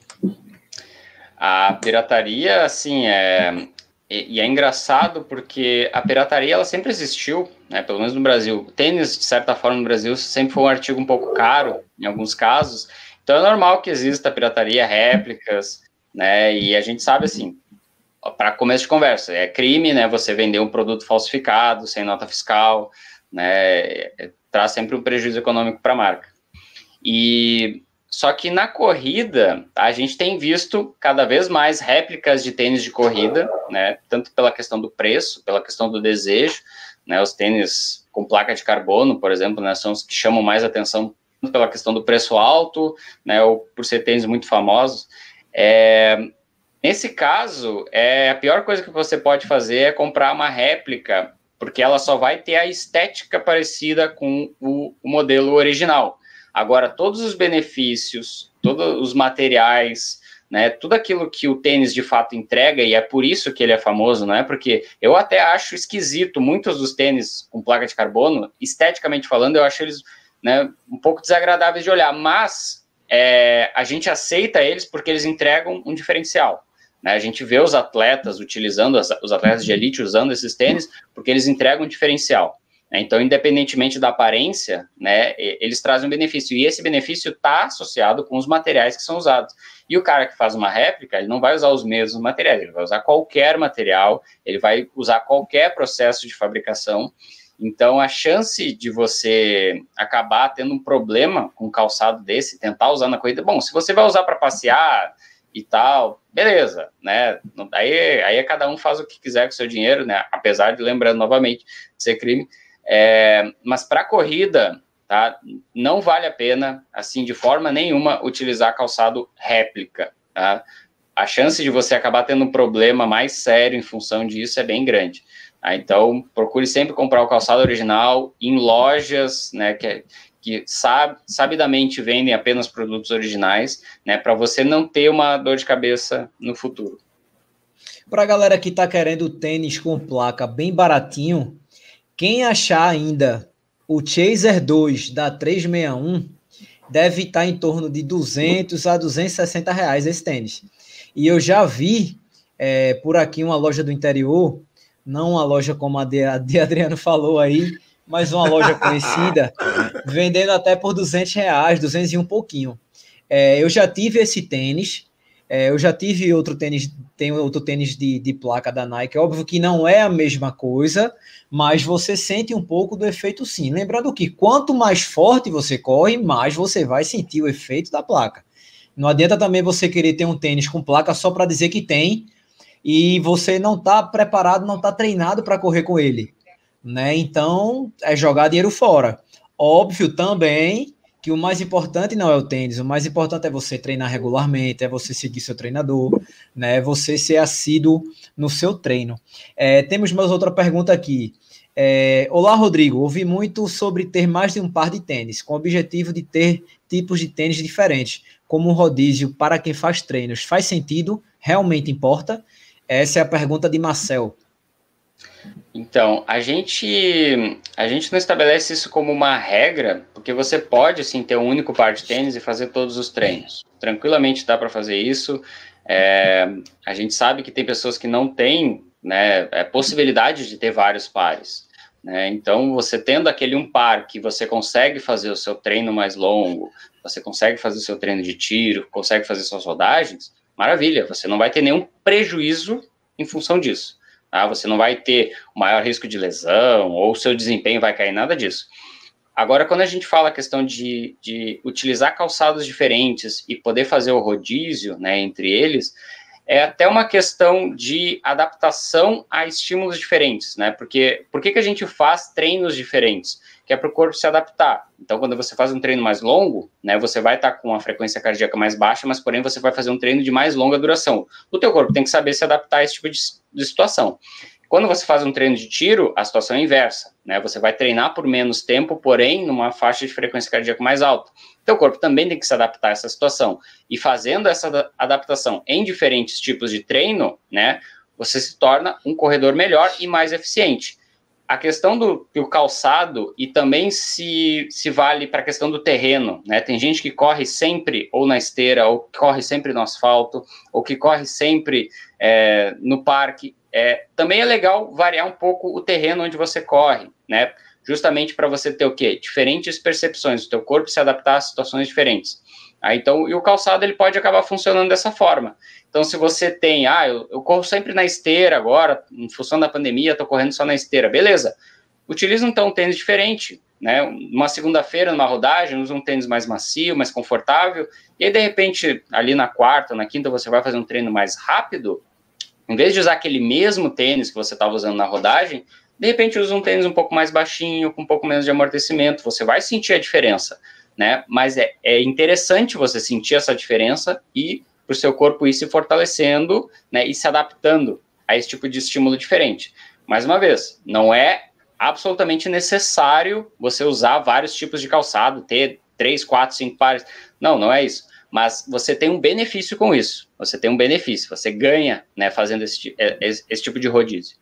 A pirataria, assim, é. E, é engraçado porque a pirataria ela sempre existiu, né? Pelo menos no Brasil. O tênis, de certa forma, no Brasil sempre foi um artigo um pouco caro, em alguns casos. Então é normal que exista pirataria, réplicas, né? E a gente sabe assim, para começo de conversa, é crime, né? Você vender um produto falsificado, sem nota fiscal, né? Traz sempre um prejuízo econômico para a marca. E só que na corrida a gente tem visto cada vez mais réplicas de tênis de corrida, né? Tanto pela questão do preço, pela questão do desejo, né? Os tênis com placa de carbono, por exemplo, né? São os que chamam mais atenção pela questão do preço alto, né? Ou por ser tênis muito famosos. É, nesse caso, é a pior coisa que você pode fazer é comprar uma réplica porque ela só vai ter a estética parecida com o, o modelo original. Agora, todos os benefícios, todos os materiais, né, tudo aquilo que o tênis de fato entrega, e é por isso que ele é famoso, não é? Porque eu até acho esquisito muitos dos tênis com placa de carbono, esteticamente falando, eu acho eles né, um pouco desagradáveis de olhar, mas é, a gente aceita eles porque eles entregam um diferencial. Né? A gente vê os atletas utilizando, os atletas de elite usando esses tênis, porque eles entregam um diferencial. Né? Então, independentemente da aparência, né, eles trazem um benefício. E esse benefício está associado com os materiais que são usados. E o cara que faz uma réplica, ele não vai usar os mesmos materiais, ele vai usar qualquer material, ele vai usar qualquer processo de fabricação. Então, a chance de você acabar tendo um problema com um calçado desse, tentar usar na corrida, bom, se você vai usar para passear, e tal, beleza, né? Aí, aí cada um faz o que quiser com o seu dinheiro, né? Apesar de, lembrando novamente, ser crime. É, mas para corrida, tá? Não vale a pena, assim, de forma nenhuma, utilizar calçado réplica, tá? A chance de você acabar tendo um problema mais sério em função disso é bem grande. Tá? Então, procure sempre comprar o calçado original em lojas, né? Que, que sab, sabidamente vendem apenas produtos originais, né, para você não ter uma dor de cabeça no futuro. Para a galera que está querendo tênis com placa bem baratinho, quem achar ainda o Chaser 2 da 361 deve estar tá em torno de 200 a 260 reais esse tênis. E eu já vi é, por aqui uma loja do interior, não uma loja como a de, a de Adriano falou aí, mas uma loja conhecida, vendendo até por 200 reais, 200 e um pouquinho. É, eu já tive esse tênis, É, eu já tive outro tênis, tem outro tênis de, de placa da Nike. Óbvio que não é a mesma coisa, mas você sente um pouco do efeito sim. Lembrando que quanto mais forte você corre, mais você vai sentir o efeito da placa. Não adianta também você querer ter um tênis com placa só para dizer que tem e você não está preparado, não está treinado para correr com ele. Né? Então, é jogar dinheiro fora. Óbvio também que o mais importante não é o tênis, o mais importante é você treinar regularmente, é você seguir seu treinador, né? Você ser assíduo no seu treino. É, temos mais outra pergunta aqui. É, Olá, Rodrigo. Ouvi muito sobre ter mais de um par de tênis, com o objetivo de ter tipos de tênis diferentes, como um rodízio para quem faz treinos. Faz sentido? Realmente importa? Essa é a pergunta de Marcel. Então, a gente, a gente não estabelece isso como uma regra, porque você pode, sim, ter um único par de tênis e fazer todos os treinos. Tranquilamente dá para fazer isso. É, a gente sabe que tem pessoas que não têm né, é, possibilidade de ter vários pares. Né? Então, você tendo aquele um par que você consegue fazer o seu treino mais longo, você consegue fazer o seu treino de tiro, consegue fazer suas rodagens, maravilha, você não vai ter nenhum prejuízo em função disso. Tá? Você não vai ter o maior risco de lesão ou seu desempenho vai cair, nada disso. Agora, quando a gente fala a questão de, de utilizar calçados diferentes e poder fazer o rodízio né, entre eles, é até uma questão de adaptação a estímulos diferentes, né? Porque por que, que a gente faz treinos diferentes? Que é para o corpo se adaptar. Então, quando você faz um treino mais longo, né, você vai estar tá com uma frequência cardíaca mais baixa, mas porém você vai fazer um treino de mais longa duração. O teu corpo tem que saber se adaptar a esse tipo de, de situação. Quando você faz um treino de tiro, a situação é inversa, né? Você vai treinar por menos tempo, porém numa faixa de frequência cardíaca mais alta. O corpo também tem que se adaptar a essa situação. E fazendo essa adaptação em diferentes tipos de treino, né, você se torna um corredor melhor e mais eficiente. A questão do, do calçado e também se, se vale para a questão do terreno, né? Tem gente que corre sempre ou na esteira, ou corre sempre no asfalto, ou que corre sempre é, no parque é, também é legal variar um pouco o terreno onde você corre, né? Justamente para você ter o quê? Diferentes percepções, o teu corpo se adaptar a situações diferentes. Ah, então, e o calçado ele pode acabar funcionando dessa forma. Então, se você tem, ah, eu, eu corro sempre na esteira agora, em função da pandemia, estou correndo só na esteira, beleza. Utiliza então um tênis diferente, né? Uma segunda-feira, numa rodagem, usa um tênis mais macio, mais confortável, e aí, de repente, ali na quarta, na quinta, você vai fazer um treino mais rápido, em vez de usar aquele mesmo tênis que você estava usando na rodagem, de repente usa um tênis um pouco mais baixinho, com um pouco menos de amortecimento, você vai sentir a diferença, né? Mas é, é interessante você sentir essa diferença e para o seu corpo ir se fortalecendo, né? E se adaptando a esse tipo de estímulo diferente. Mais uma vez, não é absolutamente necessário você usar vários tipos de calçado, ter três, quatro, cinco pares. Não, não é isso mas você tem um benefício com isso. Você tem um benefício, você ganha, né, fazendo esse, é, esse, esse tipo de rodízio.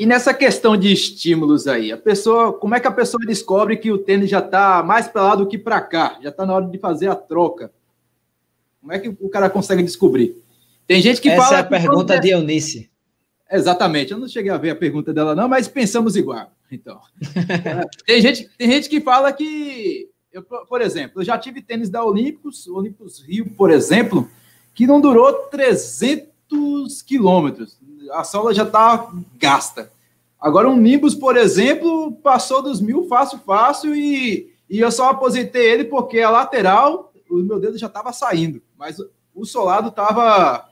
E nessa questão de estímulos aí, a pessoa, como é que a pessoa descobre que o tênis já está mais para lá do que para cá? Já está na hora de fazer a troca? Como é que o cara consegue descobrir? Tem gente que Essa fala. Essa é a pergunta de Eunice. Exatamente, eu não cheguei a ver a pergunta dela, não, mas pensamos igual. Então, tem, gente, tem gente que fala que eu, por exemplo, eu já tive tênis da Olímpicos, Olímpicos Rio, por exemplo, que não durou 300 quilômetros. A sola já está gasta. Agora, um Nimbus, por exemplo, passou dos mil fácil, fácil, e, e eu só aposentei ele porque a lateral, o meu dedo já estava saindo, mas o solado estava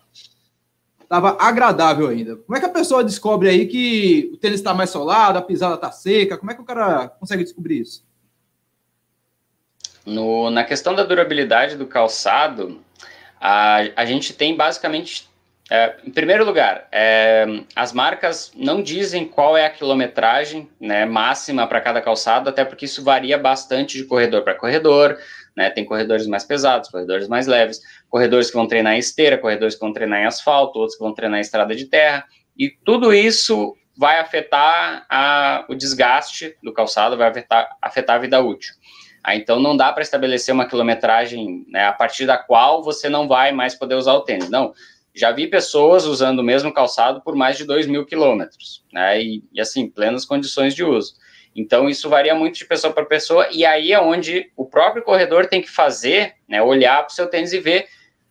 tava agradável ainda. Como é que a pessoa descobre aí que o tênis está mais solado, a pisada está seca? Como é que o cara consegue descobrir isso? No, na questão da durabilidade do calçado, a, a gente tem basicamente, é, em primeiro lugar, é, as marcas não dizem qual é a quilometragem né, máxima para cada calçado, até porque isso varia bastante de corredor para corredor. Né, tem corredores mais pesados, corredores mais leves, corredores que vão treinar em esteira, corredores que vão treinar em asfalto, outros que vão treinar em estrada de terra, e tudo isso vai afetar a, o desgaste do calçado, vai afetar, afetar a vida útil. Ah, então não dá para estabelecer uma quilometragem né, a partir da qual você não vai mais poder usar o tênis. Não. Já vi pessoas usando o mesmo calçado por mais de 2 mil quilômetros, né? E, e assim, plenas condições de uso. Então, isso varia muito de pessoa para pessoa, e aí é onde o próprio corredor tem que fazer, né, olhar para o seu tênis e ver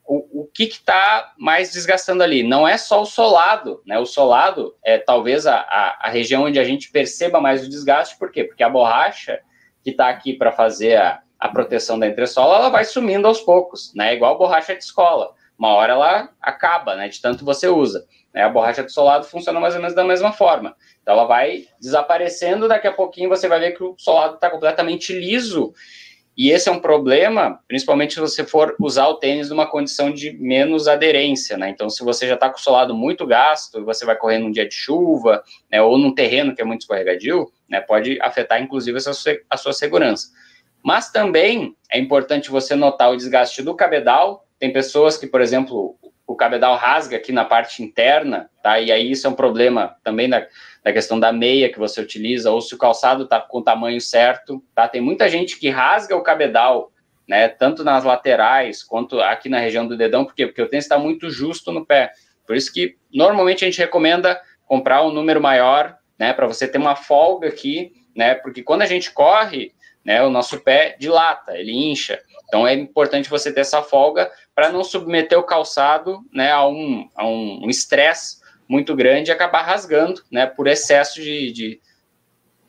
o, o que está mais desgastando ali? Não é só o solado, né? O solado é talvez a, a, a região onde a gente perceba mais o desgaste, por quê? Porque a borracha que está aqui para fazer a, a proteção da entressola, ela vai sumindo aos poucos, né? Igual borracha de escola. Uma hora ela acaba, né? De tanto você usa. Né? A borracha de solado funciona mais ou menos da mesma forma. Então ela vai desaparecendo, daqui a pouquinho você vai ver que o solado está completamente liso e esse é um problema, principalmente se você for usar o tênis numa condição de menos aderência, né? Então, se você já está com o solado muito gasto, você vai correr num dia de chuva, né, ou num terreno que é muito escorregadio, né, pode afetar, inclusive, a sua, a sua segurança. Mas também é importante você notar o desgaste do cabedal. Tem pessoas que, por exemplo, o cabedal rasga aqui na parte interna, tá? E aí isso é um problema também da questão da meia que você utiliza, ou se o calçado tá com o tamanho certo, tá? Tem muita gente que rasga o cabedal, né? Tanto nas laterais quanto aqui na região do dedão, por quê? Porque o tênis está muito justo no pé. Por isso que normalmente a gente recomenda comprar um número maior, né? Para você ter uma folga aqui, né? Porque quando a gente corre, né? O nosso pé dilata, ele incha. Então é importante você ter essa folga para não submeter o calçado né, a um a um estresse muito grande e acabar rasgando né, por excesso de, de,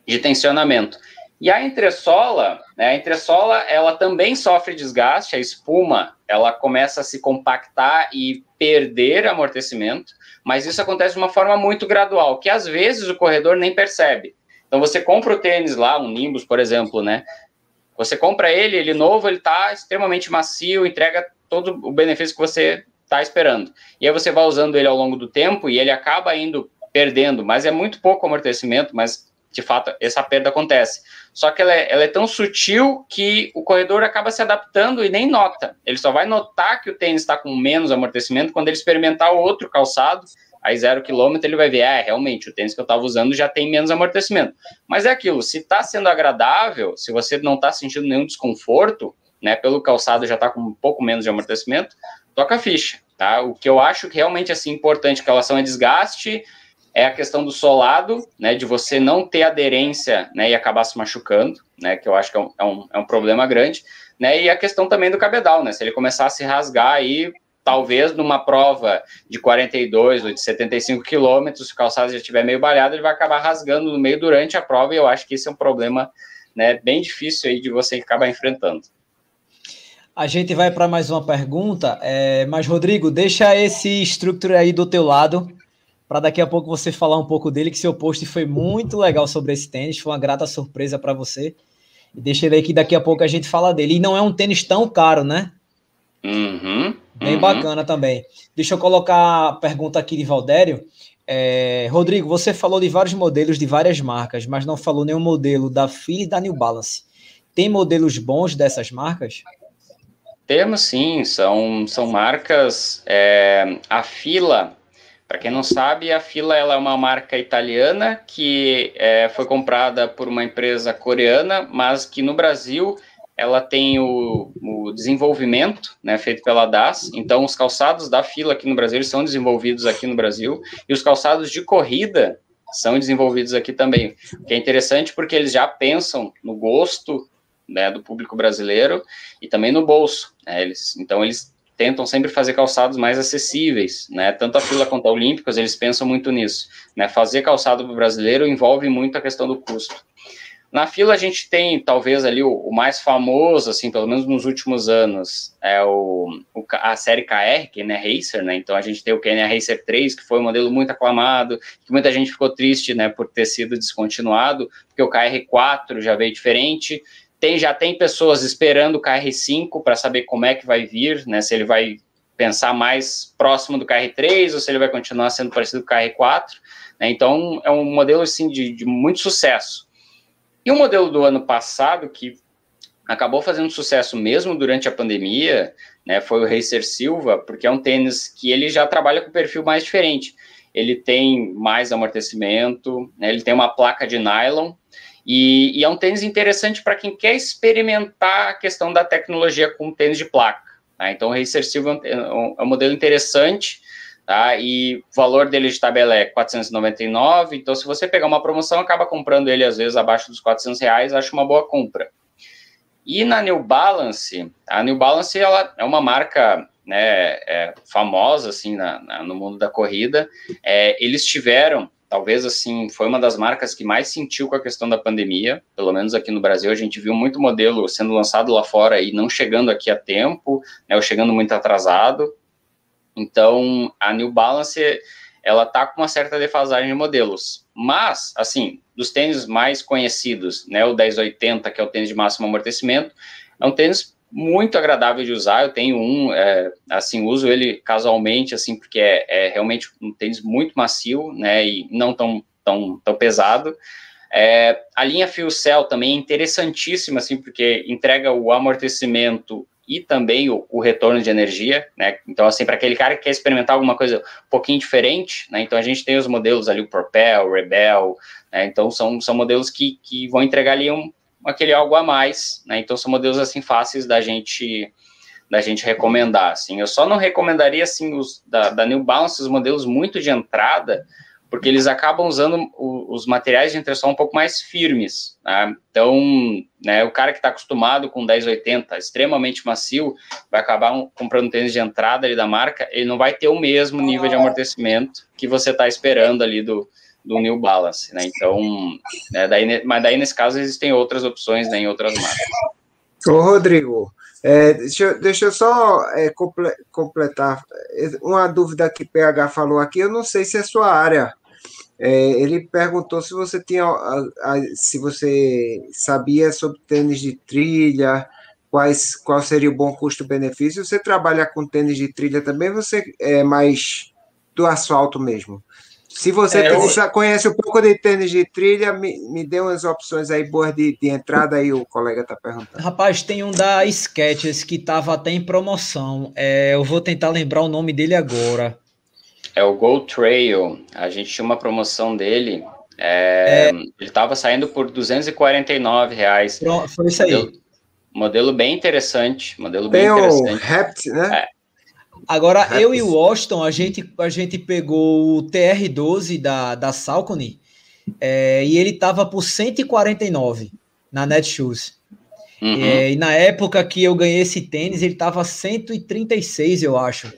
de tensionamento. E a entressola, né, a entressola, ela também sofre desgaste, a espuma, ela começa a se compactar e perder amortecimento, mas isso acontece de uma forma muito gradual, que às vezes o corredor nem percebe. Então você compra o tênis lá, um Nimbus, por exemplo, né? Você compra ele, ele novo, ele está extremamente macio, entrega todo o benefício que você está esperando. E aí você vai usando ele ao longo do tempo e ele acaba indo perdendo, mas é muito pouco amortecimento, mas de fato essa perda acontece. Só que ela é, ela é tão sutil que o corredor acaba se adaptando e nem nota. Ele só vai notar que o tênis está com menos amortecimento quando ele experimentar outro calçado aí zero quilômetro ele vai ver, ah, realmente, o tênis que eu estava usando já tem menos amortecimento. Mas é aquilo, se está sendo agradável, se você não está sentindo nenhum desconforto, né, pelo calçado já está com um pouco menos de amortecimento, toca a ficha, tá? O que eu acho que realmente, assim, importante em relação a desgaste é a questão do solado, né, de você não ter aderência, né, e acabar se machucando, né, que eu acho que é um, é um, é um problema grande, né, e a questão também do cabedal, né, se ele começar a se rasgar aí, talvez numa prova de 42 ou de 75 quilômetros, se o calçado já estiver meio balhado, ele vai acabar rasgando no meio durante a prova, e eu acho que esse é um problema né, bem difícil aí de você acabar enfrentando. A gente vai para mais uma pergunta, é, mas Rodrigo, deixa esse structure aí do teu lado, para daqui a pouco você falar um pouco dele, que seu post foi muito legal sobre esse tênis, foi uma grata surpresa para você. E deixa ele aí que daqui a pouco a gente fala dele. E não é um tênis tão caro, né? Uhum. Bem uhum. bacana também. Deixa eu colocar a pergunta aqui de Valdério. É, Rodrigo, você falou de vários modelos de várias marcas, mas não falou nenhum modelo da Fila e da New Balance. Tem modelos bons dessas marcas? Temos sim, são, são marcas. É, a Fila, para quem não sabe, a Fila ela é uma marca italiana que é, foi comprada por uma empresa coreana, mas que no Brasil ela tem o, o, desenvolvimento, né, feito pela DAS. Então, os calçados da fila aqui no Brasil são desenvolvidos aqui no Brasil e os calçados de corrida são desenvolvidos aqui também. O que é interessante porque eles já pensam no gosto né, do público brasileiro e também no bolso. Né, eles, então, eles tentam sempre fazer calçados mais acessíveis, né? Tanto a fila quanto a Olímpicos, eles pensam muito nisso, né? Fazer calçado para o brasileiro envolve muito a questão do custo. Na fila a gente tem talvez ali o, o, mais famoso, assim, pelo menos nos últimos anos, é o, o a série KR, é Racer, né? Então a gente tem o KN Racer 3, que foi um modelo muito aclamado, que muita gente ficou triste, né, por ter sido descontinuado, porque o KR4 já veio diferente. Tem já tem pessoas esperando o KR5 para saber como é que vai vir, né? Se ele vai pensar mais próximo do KR3 ou se ele vai continuar sendo parecido com o KR4. Né? Então é um modelo assim de, de muito sucesso. E o modelo do ano passado, que acabou fazendo sucesso mesmo durante a pandemia, né, foi o Racer Silva, porque é um tênis que ele já trabalha com perfil mais diferente. Ele tem mais amortecimento, né, ele tem uma placa de nylon, e, e é um tênis interessante para quem quer experimentar a questão da tecnologia com tênis de placa. Tá? Então, o Racer Silva é um, é um modelo interessante, tá? E o valor dele de tabela é 499, então se você pegar uma promoção, acaba comprando ele às vezes abaixo dos 400 reais, acho uma boa compra. E na New Balance, a New Balance ela é uma marca né, é, famosa assim na, na, no mundo da corrida, é, eles tiveram talvez assim foi uma das marcas que mais sentiu com a questão da pandemia, pelo menos aqui no Brasil a gente viu muito modelo sendo lançado lá fora e não chegando aqui a tempo, né, ou chegando muito atrasado. Então a New Balance ela tá com uma certa defasagem de modelos, mas assim dos tênis mais conhecidos, né, o 1080 que é o tênis de máximo amortecimento, é um tênis muito agradável de usar. Eu tenho um, é, assim, uso ele casualmente, assim, porque é, é, realmente um tênis muito macio, né, e não tão, tão, tão pesado. É, a linha Fuel Cell também é interessantíssima, assim, porque entrega o amortecimento e também o, o retorno de energia, né? Então, assim, para aquele cara que quer experimentar alguma coisa um pouquinho diferente, né? Então, a gente tem os modelos ali, o Propel, o Rebel, né? Então, são, são modelos que, que vão entregar ali um, aquele algo a mais, né? Então são modelos assim fáceis da gente da gente recomendar, assim. Eu só não recomendaria assim os da, da New Balance os modelos muito de entrada, porque eles acabam usando o, os materiais de entresol um pouco mais firmes. Né? Então, né, o cara que está acostumado com 1080, extremamente macio, vai acabar um, comprando tênis de entrada ali da marca, ele não vai ter o mesmo nível de amortecimento que você está esperando ali do, do New Balance, né? Então, né, daí, mas daí nesse caso existem outras opções né, em outras marcas. Ô, Rodrigo, é, deixa, eu, deixa eu só é, comple, completar uma dúvida que PH falou aqui, eu não sei se é sua área. É, ele perguntou se você tinha a, a, se você sabia sobre tênis de trilha, quais, qual seria o bom custo-benefício. Você trabalha com tênis de trilha também, você é mais do asfalto mesmo? Se você é, eu... conhece um pouco de tênis de trilha, me, me dê umas opções aí boas de, de entrada aí, o colega está perguntando. Rapaz, tem um da Sketches que estava até em promoção. É, eu vou tentar lembrar o nome dele agora. É o Go Trail. A gente tinha uma promoção dele. É, é... Ele estava saindo por 249 reais. Pronto, foi isso aí. Modelo, modelo bem interessante. Modelo bem tem interessante. o Rapt, né? É. Agora, eu e o Washington, a gente, a gente pegou o TR12 da, da Salcone é, e ele tava por 149 na Netshoes. Uhum. É, e na época que eu ganhei esse tênis, ele tava 136, eu acho.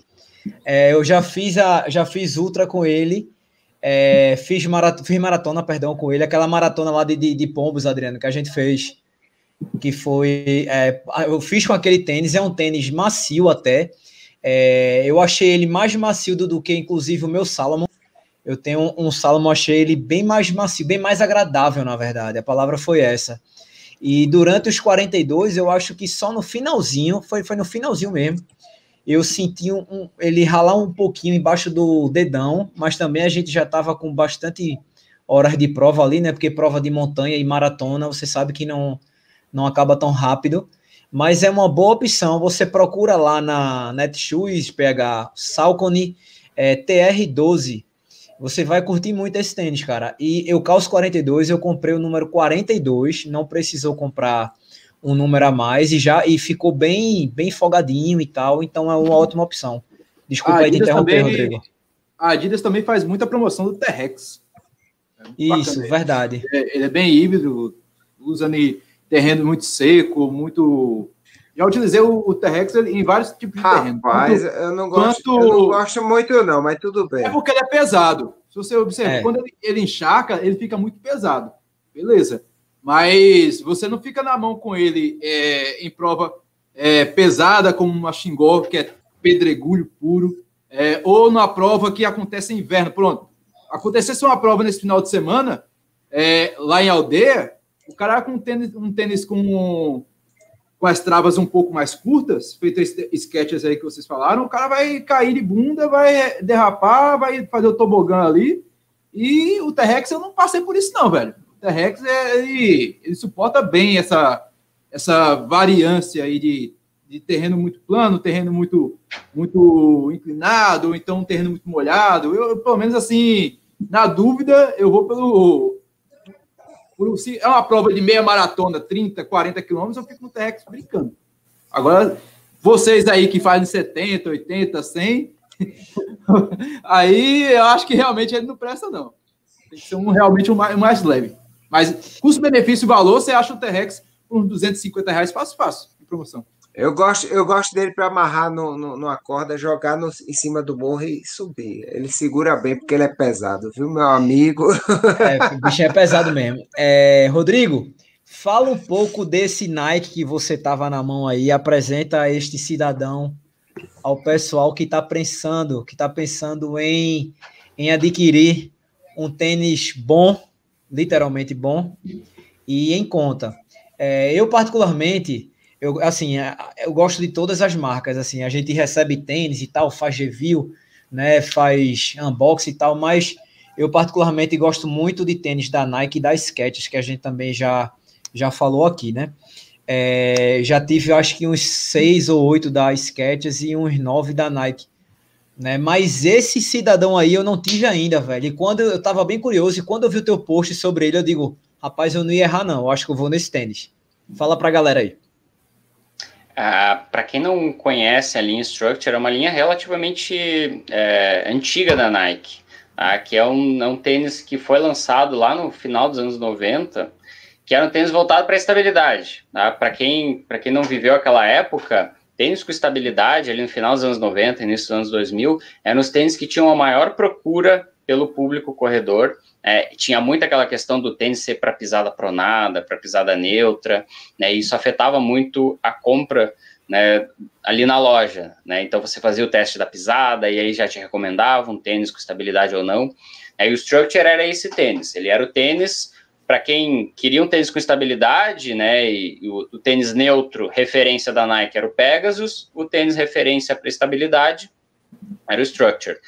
É, eu já fiz, a, já fiz ultra com ele, é, fiz, maratona, fiz maratona, perdão, com ele, aquela maratona lá de, de, de pombos, Adriano, que a gente fez, que foi, é, eu fiz com aquele tênis, é um tênis macio até, é, eu achei ele mais macio do que, inclusive, o meu Salomon. Eu tenho um, um Salomon, achei ele bem mais macio, bem mais agradável, na verdade. A palavra foi essa. E durante os 42, eu acho que só no finalzinho, foi, foi no finalzinho mesmo, eu senti um, um, ele ralar um pouquinho embaixo do dedão, mas também a gente já estava com bastante horas de prova ali, né? Porque prova de montanha e maratona, você sabe que não, não acaba tão rápido mas é uma boa opção. Você procura lá na Netshoes, PH Salcone é, TR12. Você vai curtir muito esse tênis, cara. E eu calço 42, eu comprei o número 42, não precisou comprar um número a mais e já e ficou bem bem folgadinho e tal, então é uma ótima opção. Desculpa aí de interromper, também, Rodrigo. A Adidas também faz muita promoção do T-Rex. É Isso, verdade. Ele é, ele é, bem híbrido, usa ali terreno muito seco, muito. Já utilizei o, o T-Rex em vários tipos de terreno. Rapaz, eu, não gosto, eu não gosto muito, não, mas tudo bem. É porque ele é pesado. Se você observar, é. quando ele, ele encharca, ele fica muito pesado. Beleza. Mas você não fica na mão com ele é, em prova é, pesada, como uma Xingó, que é pedregulho puro, é, ou na prova que acontece em inverno. Pronto. Acontecesse uma prova nesse final de semana, é, lá em aldeia, o cara com um tênis, um tênis com, com as travas um pouco mais curtas, feito sketches aí que vocês falaram, o cara vai cair de bunda, vai derrapar, vai fazer o tobogã ali. E o T-Rex eu não passei por isso, não, velho. O T-Rex ele, ele suporta bem essa, essa variância aí de, de terreno muito plano, terreno muito, muito inclinado, ou então um terreno muito molhado. Eu, pelo menos assim, na dúvida, eu vou pelo por, se é uma prova de meia maratona, 30, 40 quilômetros, eu fico no TRX brincando. Agora, vocês aí que fazem 70, 80, 100, aí eu acho que realmente ele não presta, não. Tem que ser um, realmente mais, um mais leve. Mas custo-benefício-valor, você acha o T-Rex por uns 250 reais fácil, fácil, em promoção. Eu gosto, eu gosto dele para amarrar no, no, numa corda, jogar no, em cima do morro e subir. Ele segura bem porque ele é pesado, viu, meu amigo? É, o bicho é pesado mesmo. É, Rodrigo, fala um pouco desse Nike que você tava na mão aí, apresenta este cidadão ao pessoal que está pensando, que está pensando em, em adquirir um tênis bom, literalmente bom, e em conta. É, eu particularmente eu, assim, é, eu gosto de todas as marcas, assim, a gente recebe tênis e tal, faz review, né, faz unboxing e tal, mas eu particularmente gosto muito de tênis da Nike e da Skechers, que a gente também já, já falou aqui, né, é, já tive, acho que uns seis ou oito da Skechers e uns nove da Nike, né, mas esse cidadão aí eu não tive ainda, velho, e quando eu, tava bem curioso, e quando eu vi o teu post sobre ele, eu digo, rapaz, eu não ia errar não, eu acho que eu vou nesse tênis. Fala pra galera aí. Ah, Para quem não conhece a linha Structure, é uma linha relativamente é, antiga da Nike, tá? que é um, é um tênis que foi lançado lá no final dos anos 90, que era um tênis voltado para estabilidade. Tá? Para quem, quem não viveu aquela época, tênis com estabilidade, ali no final dos anos 90, início dos anos 2000, eram os tênis que tinham a maior procura pelo público corredor. É, tinha muito aquela questão do tênis ser para pisada pronada, para pisada neutra, né? E isso afetava muito a compra né, ali na loja, né? Então você fazia o teste da pisada e aí já te recomendava um tênis com estabilidade ou não. Aí o Structure era esse tênis, ele era o tênis para quem queria um tênis com estabilidade, né? E, e o, o, tênis neutro, referência da Nike, era o Pegasus, o tênis referência para estabilidade era o Structure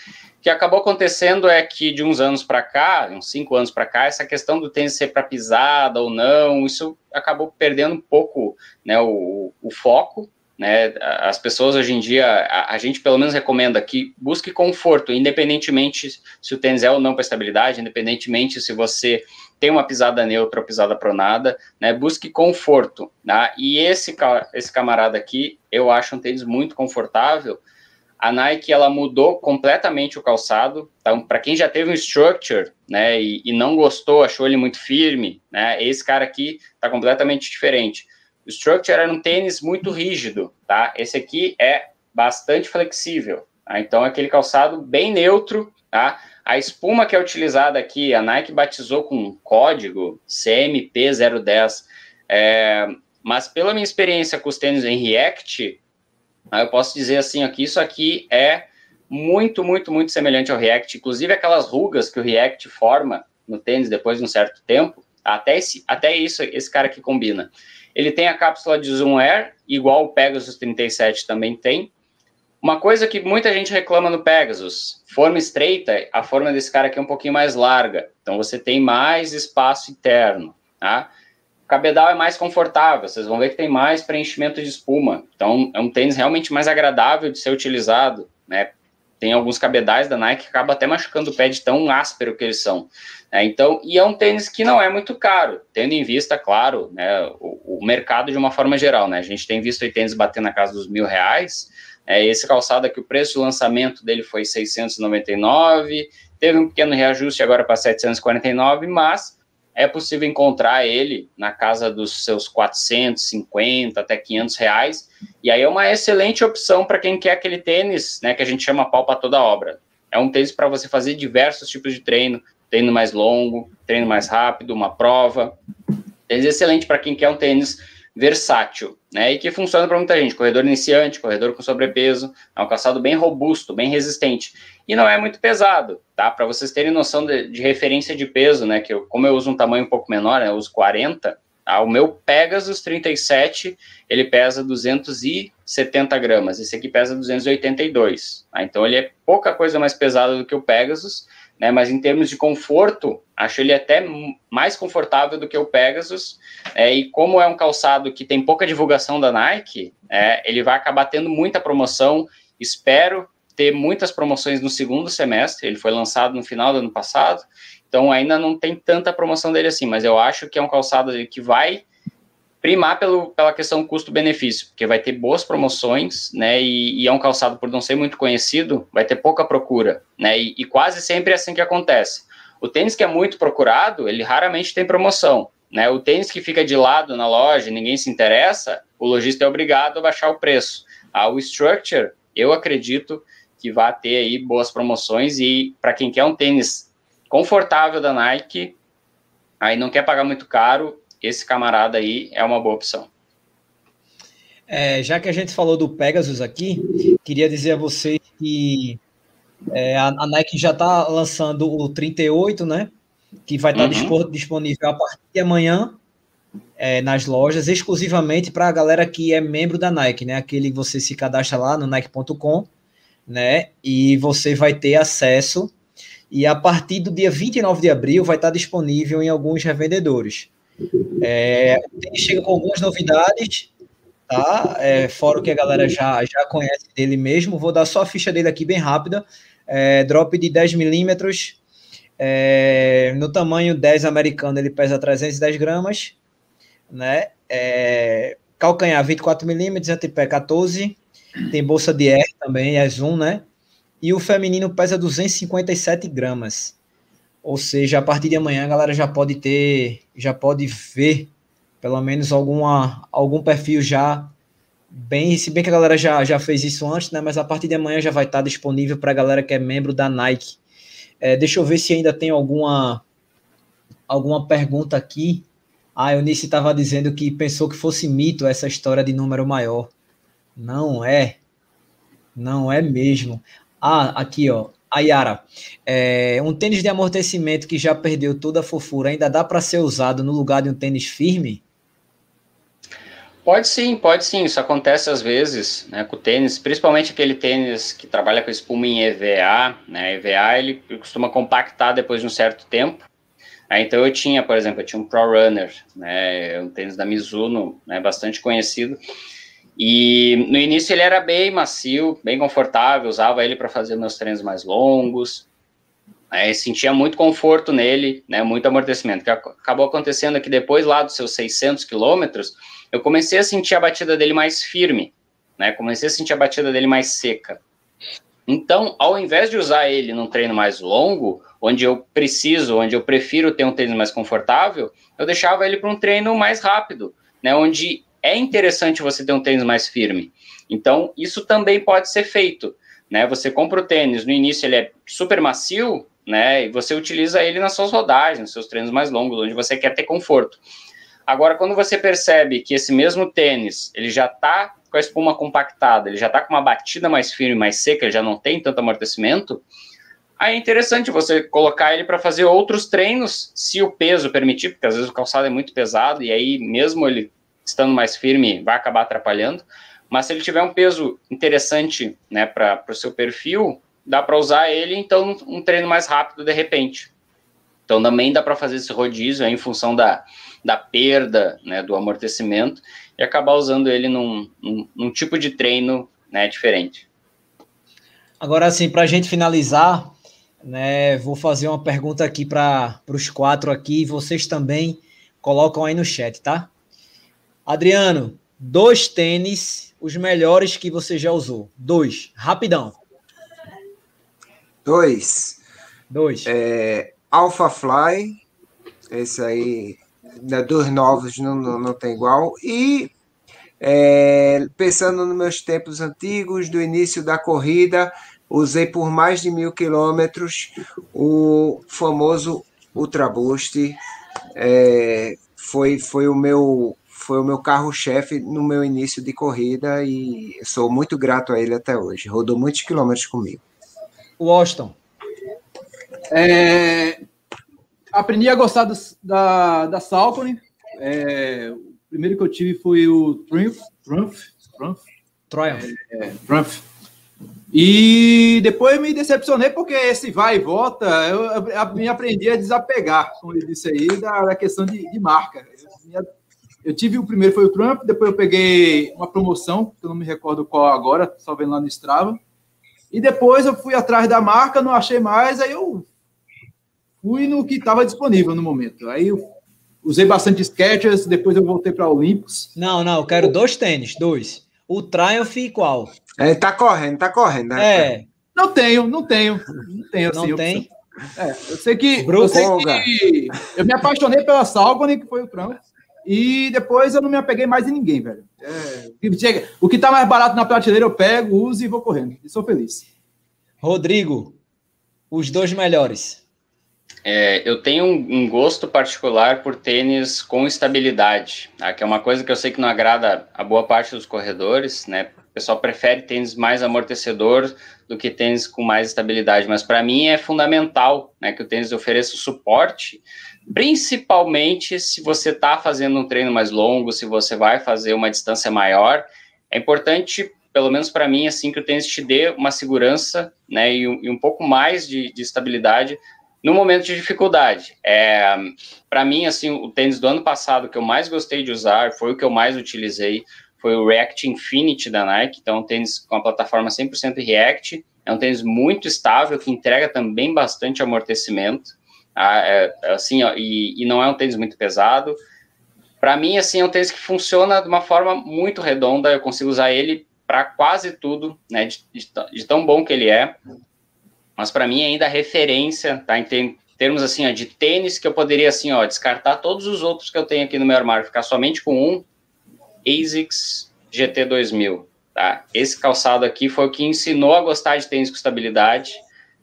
que acabou acontecendo é que de uns anos para cá, uns cinco anos para cá, essa questão do tênis ser para pisada ou não, isso acabou perdendo um pouco né, o, o foco. Né? As pessoas hoje em dia, a, a, gente pelo menos recomenda que busque conforto, independentemente se o tênis é ou não para estabilidade, independentemente se você tem uma pisada neutra ou pisada pronada, né? Busque conforto, tá? E esse, esse camarada aqui, eu acho um tênis muito confortável, a Nike ela mudou completamente o calçado. Então, para quem já teve um structure, né, e, e, não gostou, achou ele muito firme, né, esse cara aqui está completamente diferente. O structure era um tênis muito rígido, tá? Esse aqui é bastante flexível. Tá? Então, é aquele calçado bem neutro, tá? A espuma que é utilizada aqui, a Nike batizou com um código CMP010. É, mas pela minha experiência com os tênis em React, eu posso dizer assim aqui, isso aqui é muito, muito, muito semelhante ao React. Inclusive aquelas rugas que o React forma no tênis depois de um certo tempo, até, esse, até isso, esse cara aqui combina. Ele tem a cápsula de Zoom Air, igual o Pegasus 37 também tem. Uma coisa que muita gente reclama no Pegasus, forma estreita, a forma desse cara aqui é um pouquinho mais larga, então você tem mais espaço interno, tá? cabedal é mais confortável, vocês vão ver que tem mais preenchimento de espuma. Então, é um tênis realmente mais agradável de ser utilizado, né? Tem alguns cabedais da Nike que acaba até machucando o pé de tão áspero que eles são. Né? Então, e é um tênis que não é muito caro, tendo em vista, claro, né, o, o mercado de uma forma geral, né? A gente tem visto o tênis bater na casa dos mil reais. É, esse calçado aqui, o preço de lançamento dele foi 699, teve um pequeno reajuste agora para 749, mas é possível encontrar ele na casa dos seus 450 até 500 reais, e aí é uma excelente opção para quem quer aquele tênis, né, que a gente chama pau para toda obra. É um tênis para você fazer diversos tipos de treino, treino mais longo, treino mais rápido, uma prova. Tênis excelente para quem quer um tênis versátil, né? E que funciona para muita gente, corredor iniciante, corredor com sobrepeso, é um calçado bem robusto, bem resistente e não é muito pesado, tá? Para vocês terem noção de, de, referência de peso, né? Que eu, como eu uso um tamanho um pouco menor, né? Eu uso 40, tá? o meu Pegasus 37 ele pesa 270 gramas, esse aqui pesa 282, tá? Então ele é pouca coisa mais pesado do que o Pegasus né? Mas em termos de conforto, acho ele até mais confortável do que o Pegasus. É, e como é um calçado que tem pouca divulgação da Nike, é, ele vai acabar tendo muita promoção. Espero ter muitas promoções no segundo semestre. Ele foi lançado no final do ano passado, então ainda não tem tanta promoção dele assim. Mas eu acho que é um calçado que vai primar pelo, pela questão custo-benefício, porque vai ter boas promoções, né, e, e, é um calçado por não ser muito conhecido, vai ter pouca procura, né, e, e, quase sempre é assim que acontece. O tênis que é muito procurado, ele raramente tem promoção, né, o tênis que fica de lado na loja, ninguém se interessa, o lojista é obrigado a baixar o preço. Ah, o Structure, eu acredito que vai ter aí boas promoções e para quem quer um tênis confortável da Nike, aí não quer pagar muito caro, esse camarada aí é uma boa opção. É, já que a gente falou do Pegasus aqui, queria dizer a vocês que é, a, a, Nike já está lançando o 38, né? Que vai estar tá uhum. disponível a partir de amanhã é, nas lojas, exclusivamente para a galera que é membro da Nike, né? Aquele que você se cadastra lá no Nike.com, né? E você vai ter acesso. E a partir do dia 29 de abril vai estar tá disponível em alguns revendedores. É, ele chega com algumas novidades, tá? É, fora o que a galera já, já conhece dele mesmo. Vou dar só a ficha dele aqui bem rápida. É, drop de 10 milímetros. É, no tamanho 10 americano, ele pesa 310 gramas. Né? É, calcanhar 24 milímetros, antepé 14. Tem bolsa de air também, é zoom, né? E o feminino pesa 257 gramas. Ou seja, a partir de amanhã a galera já pode ter, já pode ver pelo menos alguma, algum perfil já bem, se bem que a galera já, já fez isso antes, né? Mas a partir de amanhã já vai estar disponível para a galera que é membro da Nike. É, deixa eu ver se ainda tem alguma alguma pergunta aqui. Ah, Eunice estava dizendo que pensou que fosse mito essa história de número maior. Não é. Não é mesmo. Ah, aqui, ó. A Yara, é, um tênis de amortecimento que já perdeu toda a fofura ainda dá para ser usado no lugar de um tênis firme? Pode sim, pode sim. Isso acontece às vezes né, com o tênis, principalmente aquele tênis que trabalha com espuma em EVA. Né, EVA ele costuma compactar depois de um certo tempo. então eu tinha, por exemplo, eu tinha um Pro Runner, né, um tênis da Mizuno, né, bastante conhecido. E no início ele era bem macio, bem confortável, usava ele para fazer meus treinos mais longos. Né, sentia muito conforto nele, né, muito amortecimento. Que acabou acontecendo é que depois lá dos seus 600 quilômetros, eu comecei a sentir a batida dele mais firme, né, comecei a sentir a batida dele mais seca. Então, ao invés de usar ele num treino mais longo, onde eu preciso, onde eu prefiro ter um tênis mais confortável, eu deixava ele para um treino mais rápido, né, onde é interessante você ter um tênis mais firme. Então, isso também pode ser feito. Né? Você compra o tênis, no início ele é super macio, né? E você utiliza ele nas suas rodagens, nos seus treinos mais longos, onde você quer ter conforto. Agora, quando você percebe que esse mesmo tênis, ele já está com a espuma compactada, ele já está com uma batida mais firme, mais seca, ele já não tem tanto amortecimento, aí é interessante você colocar ele para fazer outros treinos, se o peso permitir, porque às vezes o calçado é muito pesado, e aí mesmo ele estando mais firme, vai acabar atrapalhando. Mas se ele tiver um peso interessante né, para o seu perfil, dá para usar ele, então, um treino mais rápido de repente. Então, também dá para fazer esse rodízio aí, em função da, da perda né, do amortecimento e acabar usando ele num, num, num tipo de treino né, diferente. Agora, assim, para a gente finalizar, né, vou fazer uma pergunta aqui para os quatro aqui, vocês também colocam aí no chat, tá? Adriano, dois tênis, os melhores que você já usou. Dois, rapidão. Dois. Dois. É, Alpha Fly, esse aí, né, dos novos não, não, não tem igual. E é, pensando nos meus tempos antigos, do início da corrida, usei por mais de mil quilômetros o famoso Ultra Boost. É, foi, foi o meu foi o meu carro-chefe no meu início de corrida e sou muito grato a ele até hoje. Rodou muitos quilômetros comigo. Washington. É, aprendi a gostar do, da, da Salcone. É, o primeiro que eu tive foi o Triumph. Triumph? Triumph? Triumph. É, Triumph. E depois me decepcionei porque esse vai e volta, eu, eu me aprendi a desapegar, como ele disse aí, da, da questão de, de marca. Eu, eu tive o primeiro foi o Trump, depois eu peguei uma promoção, que eu não me recordo qual agora, só vendo lá no Strava. E depois eu fui atrás da marca, não achei mais, aí eu fui no que estava disponível no momento. Aí eu usei bastante Skechers, depois eu voltei para Olympus. Não, não, eu quero dois tênis, dois. O Triumph e qual? É, tá correndo, tá correndo. Né? É. Não tenho, não tenho. Não tenho, assim, não tem? É, eu sei que, eu, sei que eu me apaixonei pela Salcone, que foi o Trump, e depois eu não me apeguei mais em ninguém, velho. É, o que tá mais barato na prateleira eu pego, uso e vou correndo. E sou feliz. Rodrigo, os dois melhores. É, eu tenho um, um, gosto particular por tênis com estabilidade, tá? que é uma coisa que eu sei que não agrada a boa parte dos corredores, né? O pessoal prefere tênis mais amortecedor do que tênis com mais estabilidade, mas para mim é fundamental né, que o tênis ofereça suporte, principalmente se você está fazendo um treino mais longo, se você vai fazer uma distância maior. É importante, pelo menos para mim, assim, que o tênis te dê uma segurança né, e, e um pouco mais de, de estabilidade no momento de dificuldade. É, para mim, assim, o tênis do ano passado que eu mais gostei de usar, foi o que eu mais utilizei, foi o React Infinity da Nike, então um tênis com a plataforma 100% React, é um tênis muito estável, que entrega também bastante amortecimento, tá? é, é, assim, ó, e, e, não é um tênis muito pesado. Para mim, assim, é um tênis que funciona de uma forma muito redonda, eu consigo usar ele para quase tudo, né, de, de, de, tão bom que ele é, mas para mim ainda a referência, tá, em termos, assim, ó, de tênis, que eu poderia, assim, ó, descartar todos os outros que eu tenho aqui no meu armário, ficar somente com um, ASICS GT 2000, tá? Esse calçado aqui foi o que ensinou a gostar de tênis com estabilidade,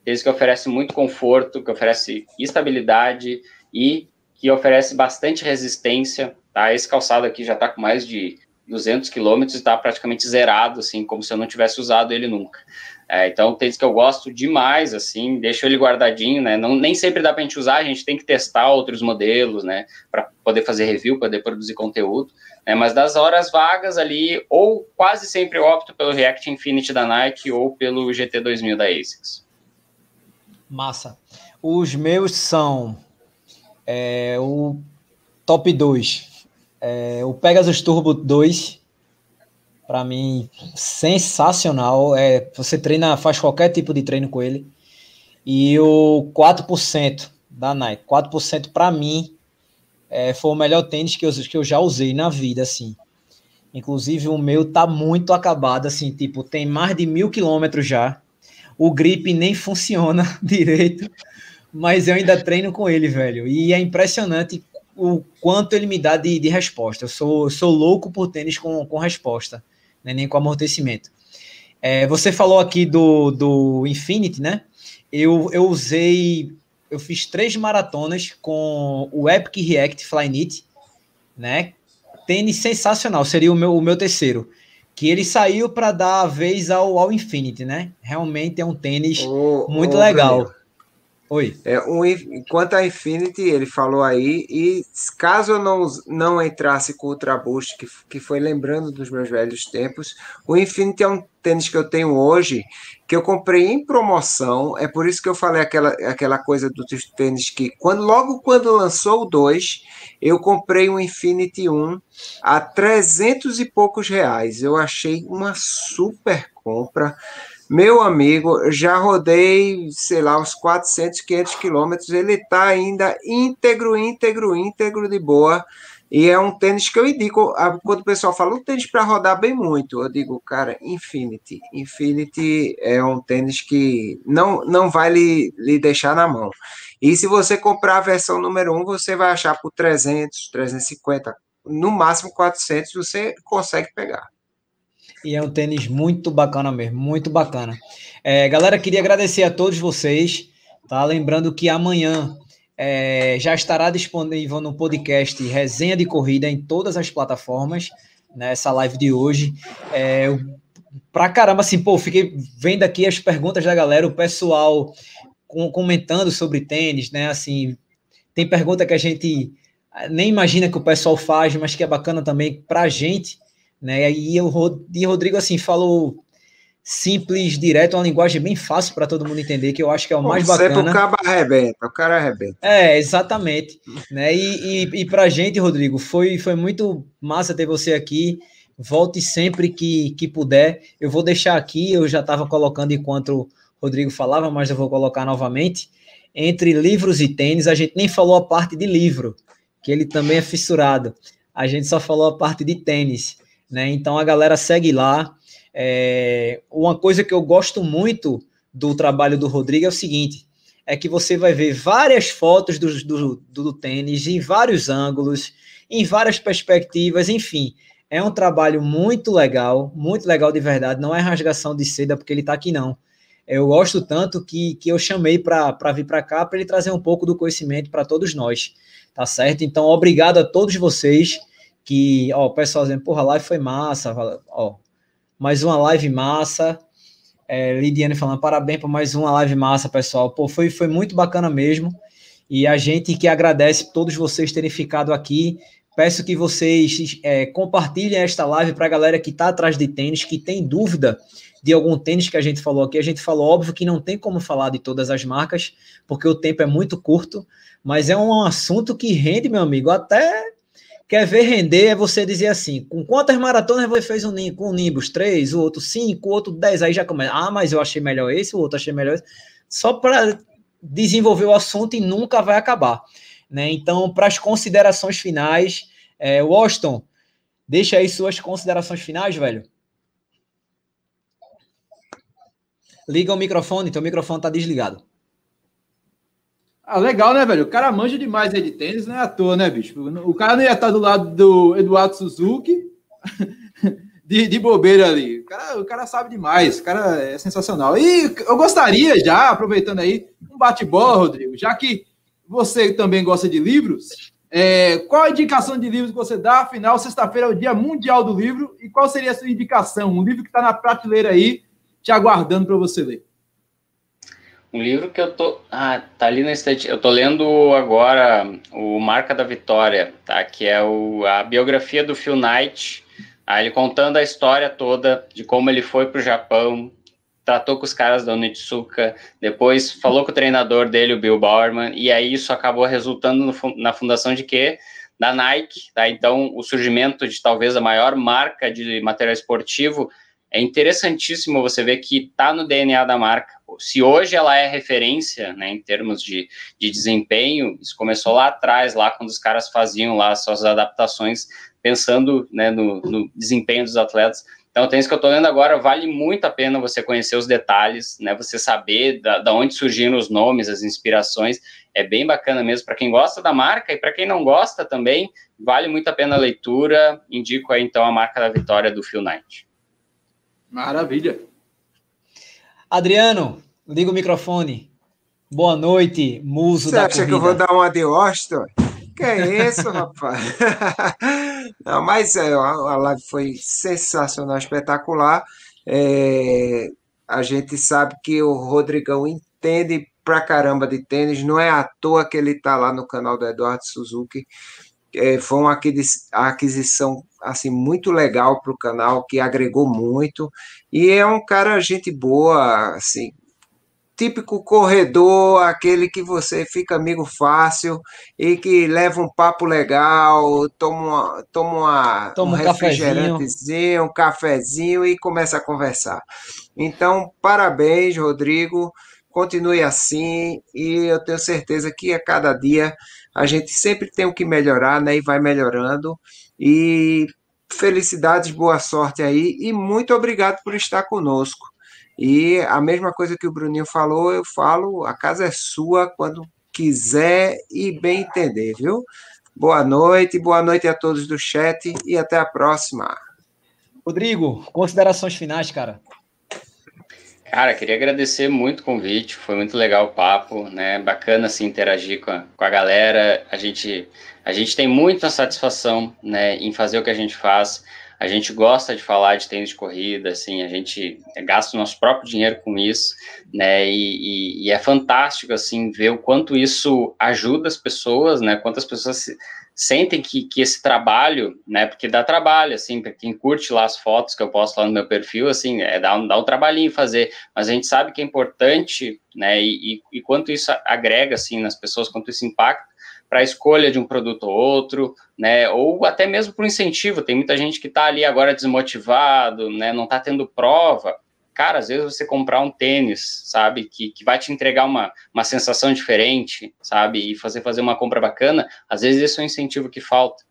tênis que oferece muito conforto, que oferece estabilidade e que oferece bastante resistência, tá? Esse calçado aqui já está com mais de 200 quilômetros e está praticamente zerado, assim, como se eu não tivesse usado ele nunca. É, então, tênis que eu gosto demais, assim, deixo ele guardadinho, né? Não, nem sempre dá para gente usar, a gente tem que testar outros modelos, né? Para poder fazer review, poder produzir conteúdo. Né? Mas das horas vagas ali, ou quase sempre opto pelo React Infinity da Nike ou pelo GT2000 da ASICS. Massa. Os meus são é, o top 2. É, o Pegasus Turbo 2, para mim, sensacional. É, você treina, faz qualquer tipo de treino com ele. E o 4% da Nike. 4% para mim é, foi o melhor tênis que eu, que eu já usei na vida, assim. Inclusive, o meu tá muito acabado, assim, tipo, tem mais de mil quilômetros já. O grip nem funciona direito, mas eu ainda treino com ele, velho. E é impressionante o quanto ele me dá de, de resposta. Eu sou, sou louco por tênis com, com resposta né, nem com amortecimento. É, você falou aqui do, do Infinity, né? Eu, eu usei, eu fiz três maratonas com o Epic React Flyknit, né? Tênis sensacional, seria o meu, o meu terceiro. Que ele saiu para dar a vez ao, ao Infinity, né? Realmente é um tênis muito legal. Oi. É, um, quanto a Infinity, ele falou aí, e caso eu não, não entrasse com o Ultra Boost, que, que foi lembrando dos meus velhos tempos, o Infinity é um tênis que eu tenho hoje, que eu comprei em promoção, é por isso que eu falei aquela, aquela coisa do tênis que, quando, logo quando lançou o 2, eu comprei um Infinity 1 a 300 e poucos reais. Eu achei uma super compra. Meu amigo, já rodei, sei lá, uns 400, 500 quilômetros. Ele está ainda íntegro, íntegro, íntegro de boa. E é um tênis que eu indico, quando o pessoal fala um tênis para rodar bem muito, eu digo, cara, Infinity. Infinity é um tênis que não, não vai lhe, lhe deixar na mão. E se você comprar a versão número 1, você vai achar por 300, 350, no máximo 400, você consegue pegar. E é um tênis muito bacana mesmo, muito bacana. É, galera, queria agradecer a todos vocês, tá? Lembrando que amanhã é, já estará disponível no podcast Resenha de Corrida em todas as plataformas, nessa live de hoje. É, pra caramba, assim, pô, fiquei vendo aqui as perguntas da galera, o pessoal com, comentando sobre tênis, né? Assim, tem pergunta que a gente nem imagina que o pessoal faz, mas que é bacana também pra gente né? E o Rodrigo assim falou simples, direto, uma linguagem bem fácil para todo mundo entender, que eu acho que é o mais Sempre bacana. o cara arrebenta, o cara arrebenta. É, exatamente. né? E, e, e para a gente, Rodrigo, foi, foi muito massa ter você aqui. Volte sempre que, que puder. Eu vou deixar aqui, eu já estava colocando enquanto o Rodrigo falava, mas eu vou colocar novamente. Entre livros e tênis, a gente nem falou a parte de livro, que ele também é fissurado. A gente só falou a parte de tênis. Né? Então a galera segue lá. É, uma coisa que eu gosto muito do trabalho do Rodrigo é o seguinte: é que você vai ver várias fotos do, do, do tênis em vários ângulos, em várias perspectivas, enfim. É um trabalho muito legal, muito legal de verdade. Não é rasgação de seda porque ele está aqui, não. Eu gosto tanto que, que eu chamei para vir para cá para ele trazer um pouco do conhecimento para todos nós, tá certo? Então, obrigado a todos vocês que, ó, o pessoal dizendo, porra, a live foi massa, ó, mais uma live massa. É, Lidiane falando, parabéns por mais uma live massa, pessoal. Pô, foi, foi muito bacana mesmo. E a gente que agradece todos vocês terem ficado aqui. Peço que vocês é, compartilhem esta live para a galera que está atrás de tênis, que tem dúvida de algum tênis que a gente falou aqui. A gente falou, óbvio que não tem como falar de todas as marcas, porque o tempo é muito curto, mas é um assunto que rende, meu amigo, até Quer ver render é você dizer assim: com quantas maratonas você fez um, com o Nimbus? Três, o outro cinco, o outro dez. Aí já começa. Ah, mas eu achei melhor esse, o outro achei melhor esse. Só para desenvolver o assunto e nunca vai acabar. Né? Então, para as considerações finais, é, Washington, deixa aí suas considerações finais, velho. Liga o microfone, teu microfone está desligado. Ah, legal, né, velho? O cara manja demais aí de tênis, não é à toa, né, bicho? O cara não ia estar do lado do Eduardo Suzuki de, de bobeira ali. O cara, o cara sabe demais, o cara é sensacional. E eu gostaria já, aproveitando aí, um bate-bola, Rodrigo, já que você também gosta de livros, é, qual a indicação de livros que você dá? Afinal, sexta-feira é o Dia Mundial do Livro. E qual seria a sua indicação? Um livro que está na prateleira aí, te aguardando para você ler. Um livro que eu tô. Ah, tá ali na estante. Eu tô lendo agora o Marca da Vitória, tá? Que é o, a biografia do Phil Knight. Aí ele contando a história toda de como ele foi pro Japão, tratou com os caras da Onitsuka, depois falou com o treinador dele, o Bill Bowerman, e aí isso acabou resultando no, na fundação de quê? Da Nike, tá? Então, o surgimento de talvez a maior marca de material esportivo é interessantíssimo você ver que está no DNA da marca. Se hoje ela é referência, né, em termos de, de desempenho, isso começou lá atrás, lá quando os caras faziam lá suas adaptações, pensando né, no, no desempenho dos atletas. Então, tem isso que eu estou lendo agora, vale muito a pena você conhecer os detalhes, né, você saber da, da onde surgiram os nomes, as inspirações, é bem bacana mesmo para quem gosta da marca e para quem não gosta também, vale muito a pena a leitura. Indico aí então a marca da vitória do Phil Knight. Maravilha. Adriano, liga o microfone. Boa noite, muso Você da acha corrida. que eu vou dar uma de Austin? Que é isso, rapaz? Não, mas é, a live foi sensacional, espetacular. É, a gente sabe que o Rodrigão entende pra caramba de tênis, não é à toa que ele está lá no canal do Eduardo Suzuki. É, foi uma aquisição assim muito legal para o canal, que agregou muito, e é um cara gente boa, assim, típico corredor, aquele que você fica amigo fácil e que leva um papo legal, toma, uma, toma, uma, toma um, um refrigerantezinho, um cafezinho e começa a conversar. Então, parabéns, Rodrigo, continue assim e eu tenho certeza que a cada dia a gente sempre tem o que melhorar, né? E vai melhorando. E felicidades, boa sorte aí e muito obrigado por estar conosco. E a mesma coisa que o Bruninho falou, eu falo, a casa é sua quando quiser e bem entender, viu? Boa noite, boa noite a todos do chat e até a próxima. Rodrigo, considerações finais, cara. Cara, queria agradecer muito o convite, foi muito legal o papo, né? Bacana assim interagir com a, com a galera. A gente, a gente tem muita satisfação, né, em fazer o que a gente faz. A gente gosta de falar de tênis de corrida, assim, a gente gasta o nosso próprio dinheiro com isso, né? E, e, e é fantástico assim ver o quanto isso ajuda as pessoas, né? Quantas pessoas se, sentem que, que esse trabalho, né, porque dá trabalho, assim, para quem curte lá as fotos que eu posto lá no meu perfil, assim, é, dá, um, dá um trabalhinho fazer, mas a gente sabe que é importante, né, e, e, e quanto isso agrega, assim, nas pessoas, quanto isso impacta para a escolha de um produto ou outro, né, ou até mesmo para o incentivo, tem muita gente que está ali agora desmotivado, né, não está tendo prova, cara, às vezes você comprar um tênis, sabe, que, que vai te entregar uma, uma sensação diferente, sabe, e fazer fazer uma compra bacana, às vezes esse é um incentivo que falta.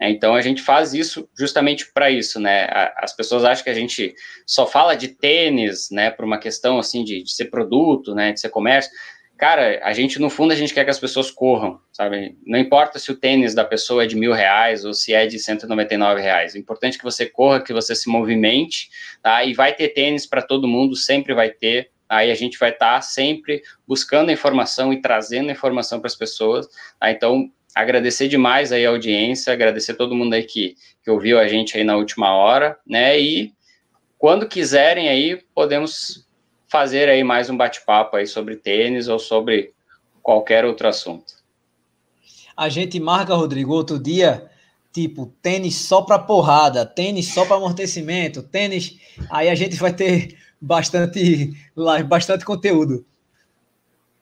É, então a gente faz isso justamente para isso, né? As pessoas acham que a gente só fala de tênis, né, por uma questão assim de, de ser produto, né, de ser comércio. Cara, a gente, no fundo, a gente quer que as pessoas corram, sabe? Não importa se o tênis da pessoa é de mil reais ou se é de 199 reais. O importante é que você corra, que você se movimente, tá? E vai ter tênis para todo mundo, sempre vai ter. Aí a gente vai estar tá sempre buscando informação e trazendo informação para as pessoas. Tá? Então, agradecer demais aí a audiência, agradecer todo mundo aí que, que ouviu a gente aí na última hora, né? E quando quiserem aí, podemos fazer aí mais um bate-papo aí sobre tênis ou sobre qualquer outro assunto. A gente marca, Rodrigo, outro dia, tipo, tênis só para porrada, tênis só para amortecimento, tênis. Aí a gente vai ter bastante, bastante conteúdo.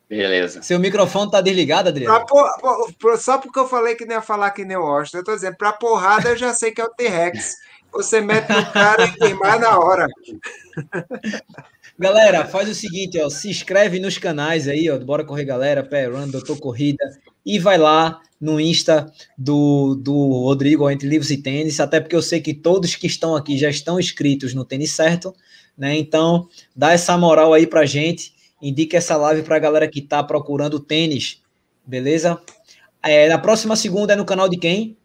Beleza. Seu microfone tá desligado, Adriano? Por, só porque eu falei que não ia falar que nem o Austin. Eu tô dizendo, para porrada eu já sei que é o T-Rex. Você mete no cara e queimar na hora. Galera, faz o seguinte, ó, se inscreve nos canais aí, ó, Bora Correr Galera, Pé Run, Doutor Corrida, e vai lá no Insta do, do Rodrigo, Entre Livros e Tênis, até porque eu sei que todos que estão aqui já estão inscritos no Tênis Certo, né? Então, dá essa moral aí pra gente, indica essa live pra galera que tá procurando tênis, beleza? É, na próxima segunda é no canal de quem?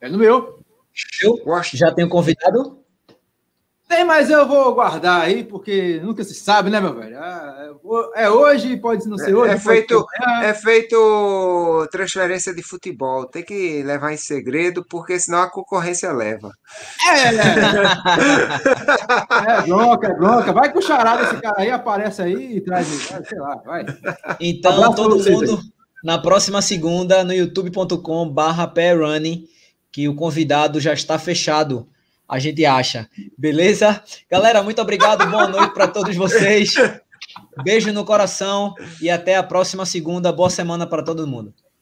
É no meu. Eu já tenho convidado? Tem, mas eu vou guardar aí, porque nunca se sabe, né, meu velho? Ah, é hoje, pode não ser hoje. É feito, é feito transferência de futebol. Tem que levar em segredo, porque senão a concorrência leva. É, é bronca, é bronca. Vai com o charada esse cara aí, aparece aí e traz, sei lá, vai. Então, Abraço todo mundo, na próxima segunda, no youtube.com/barra que o convidado já está fechado a gente acha. Beleza? Galera, muito obrigado. Boa noite para todos vocês. Beijo no coração e até a próxima segunda. Boa semana para todo mundo.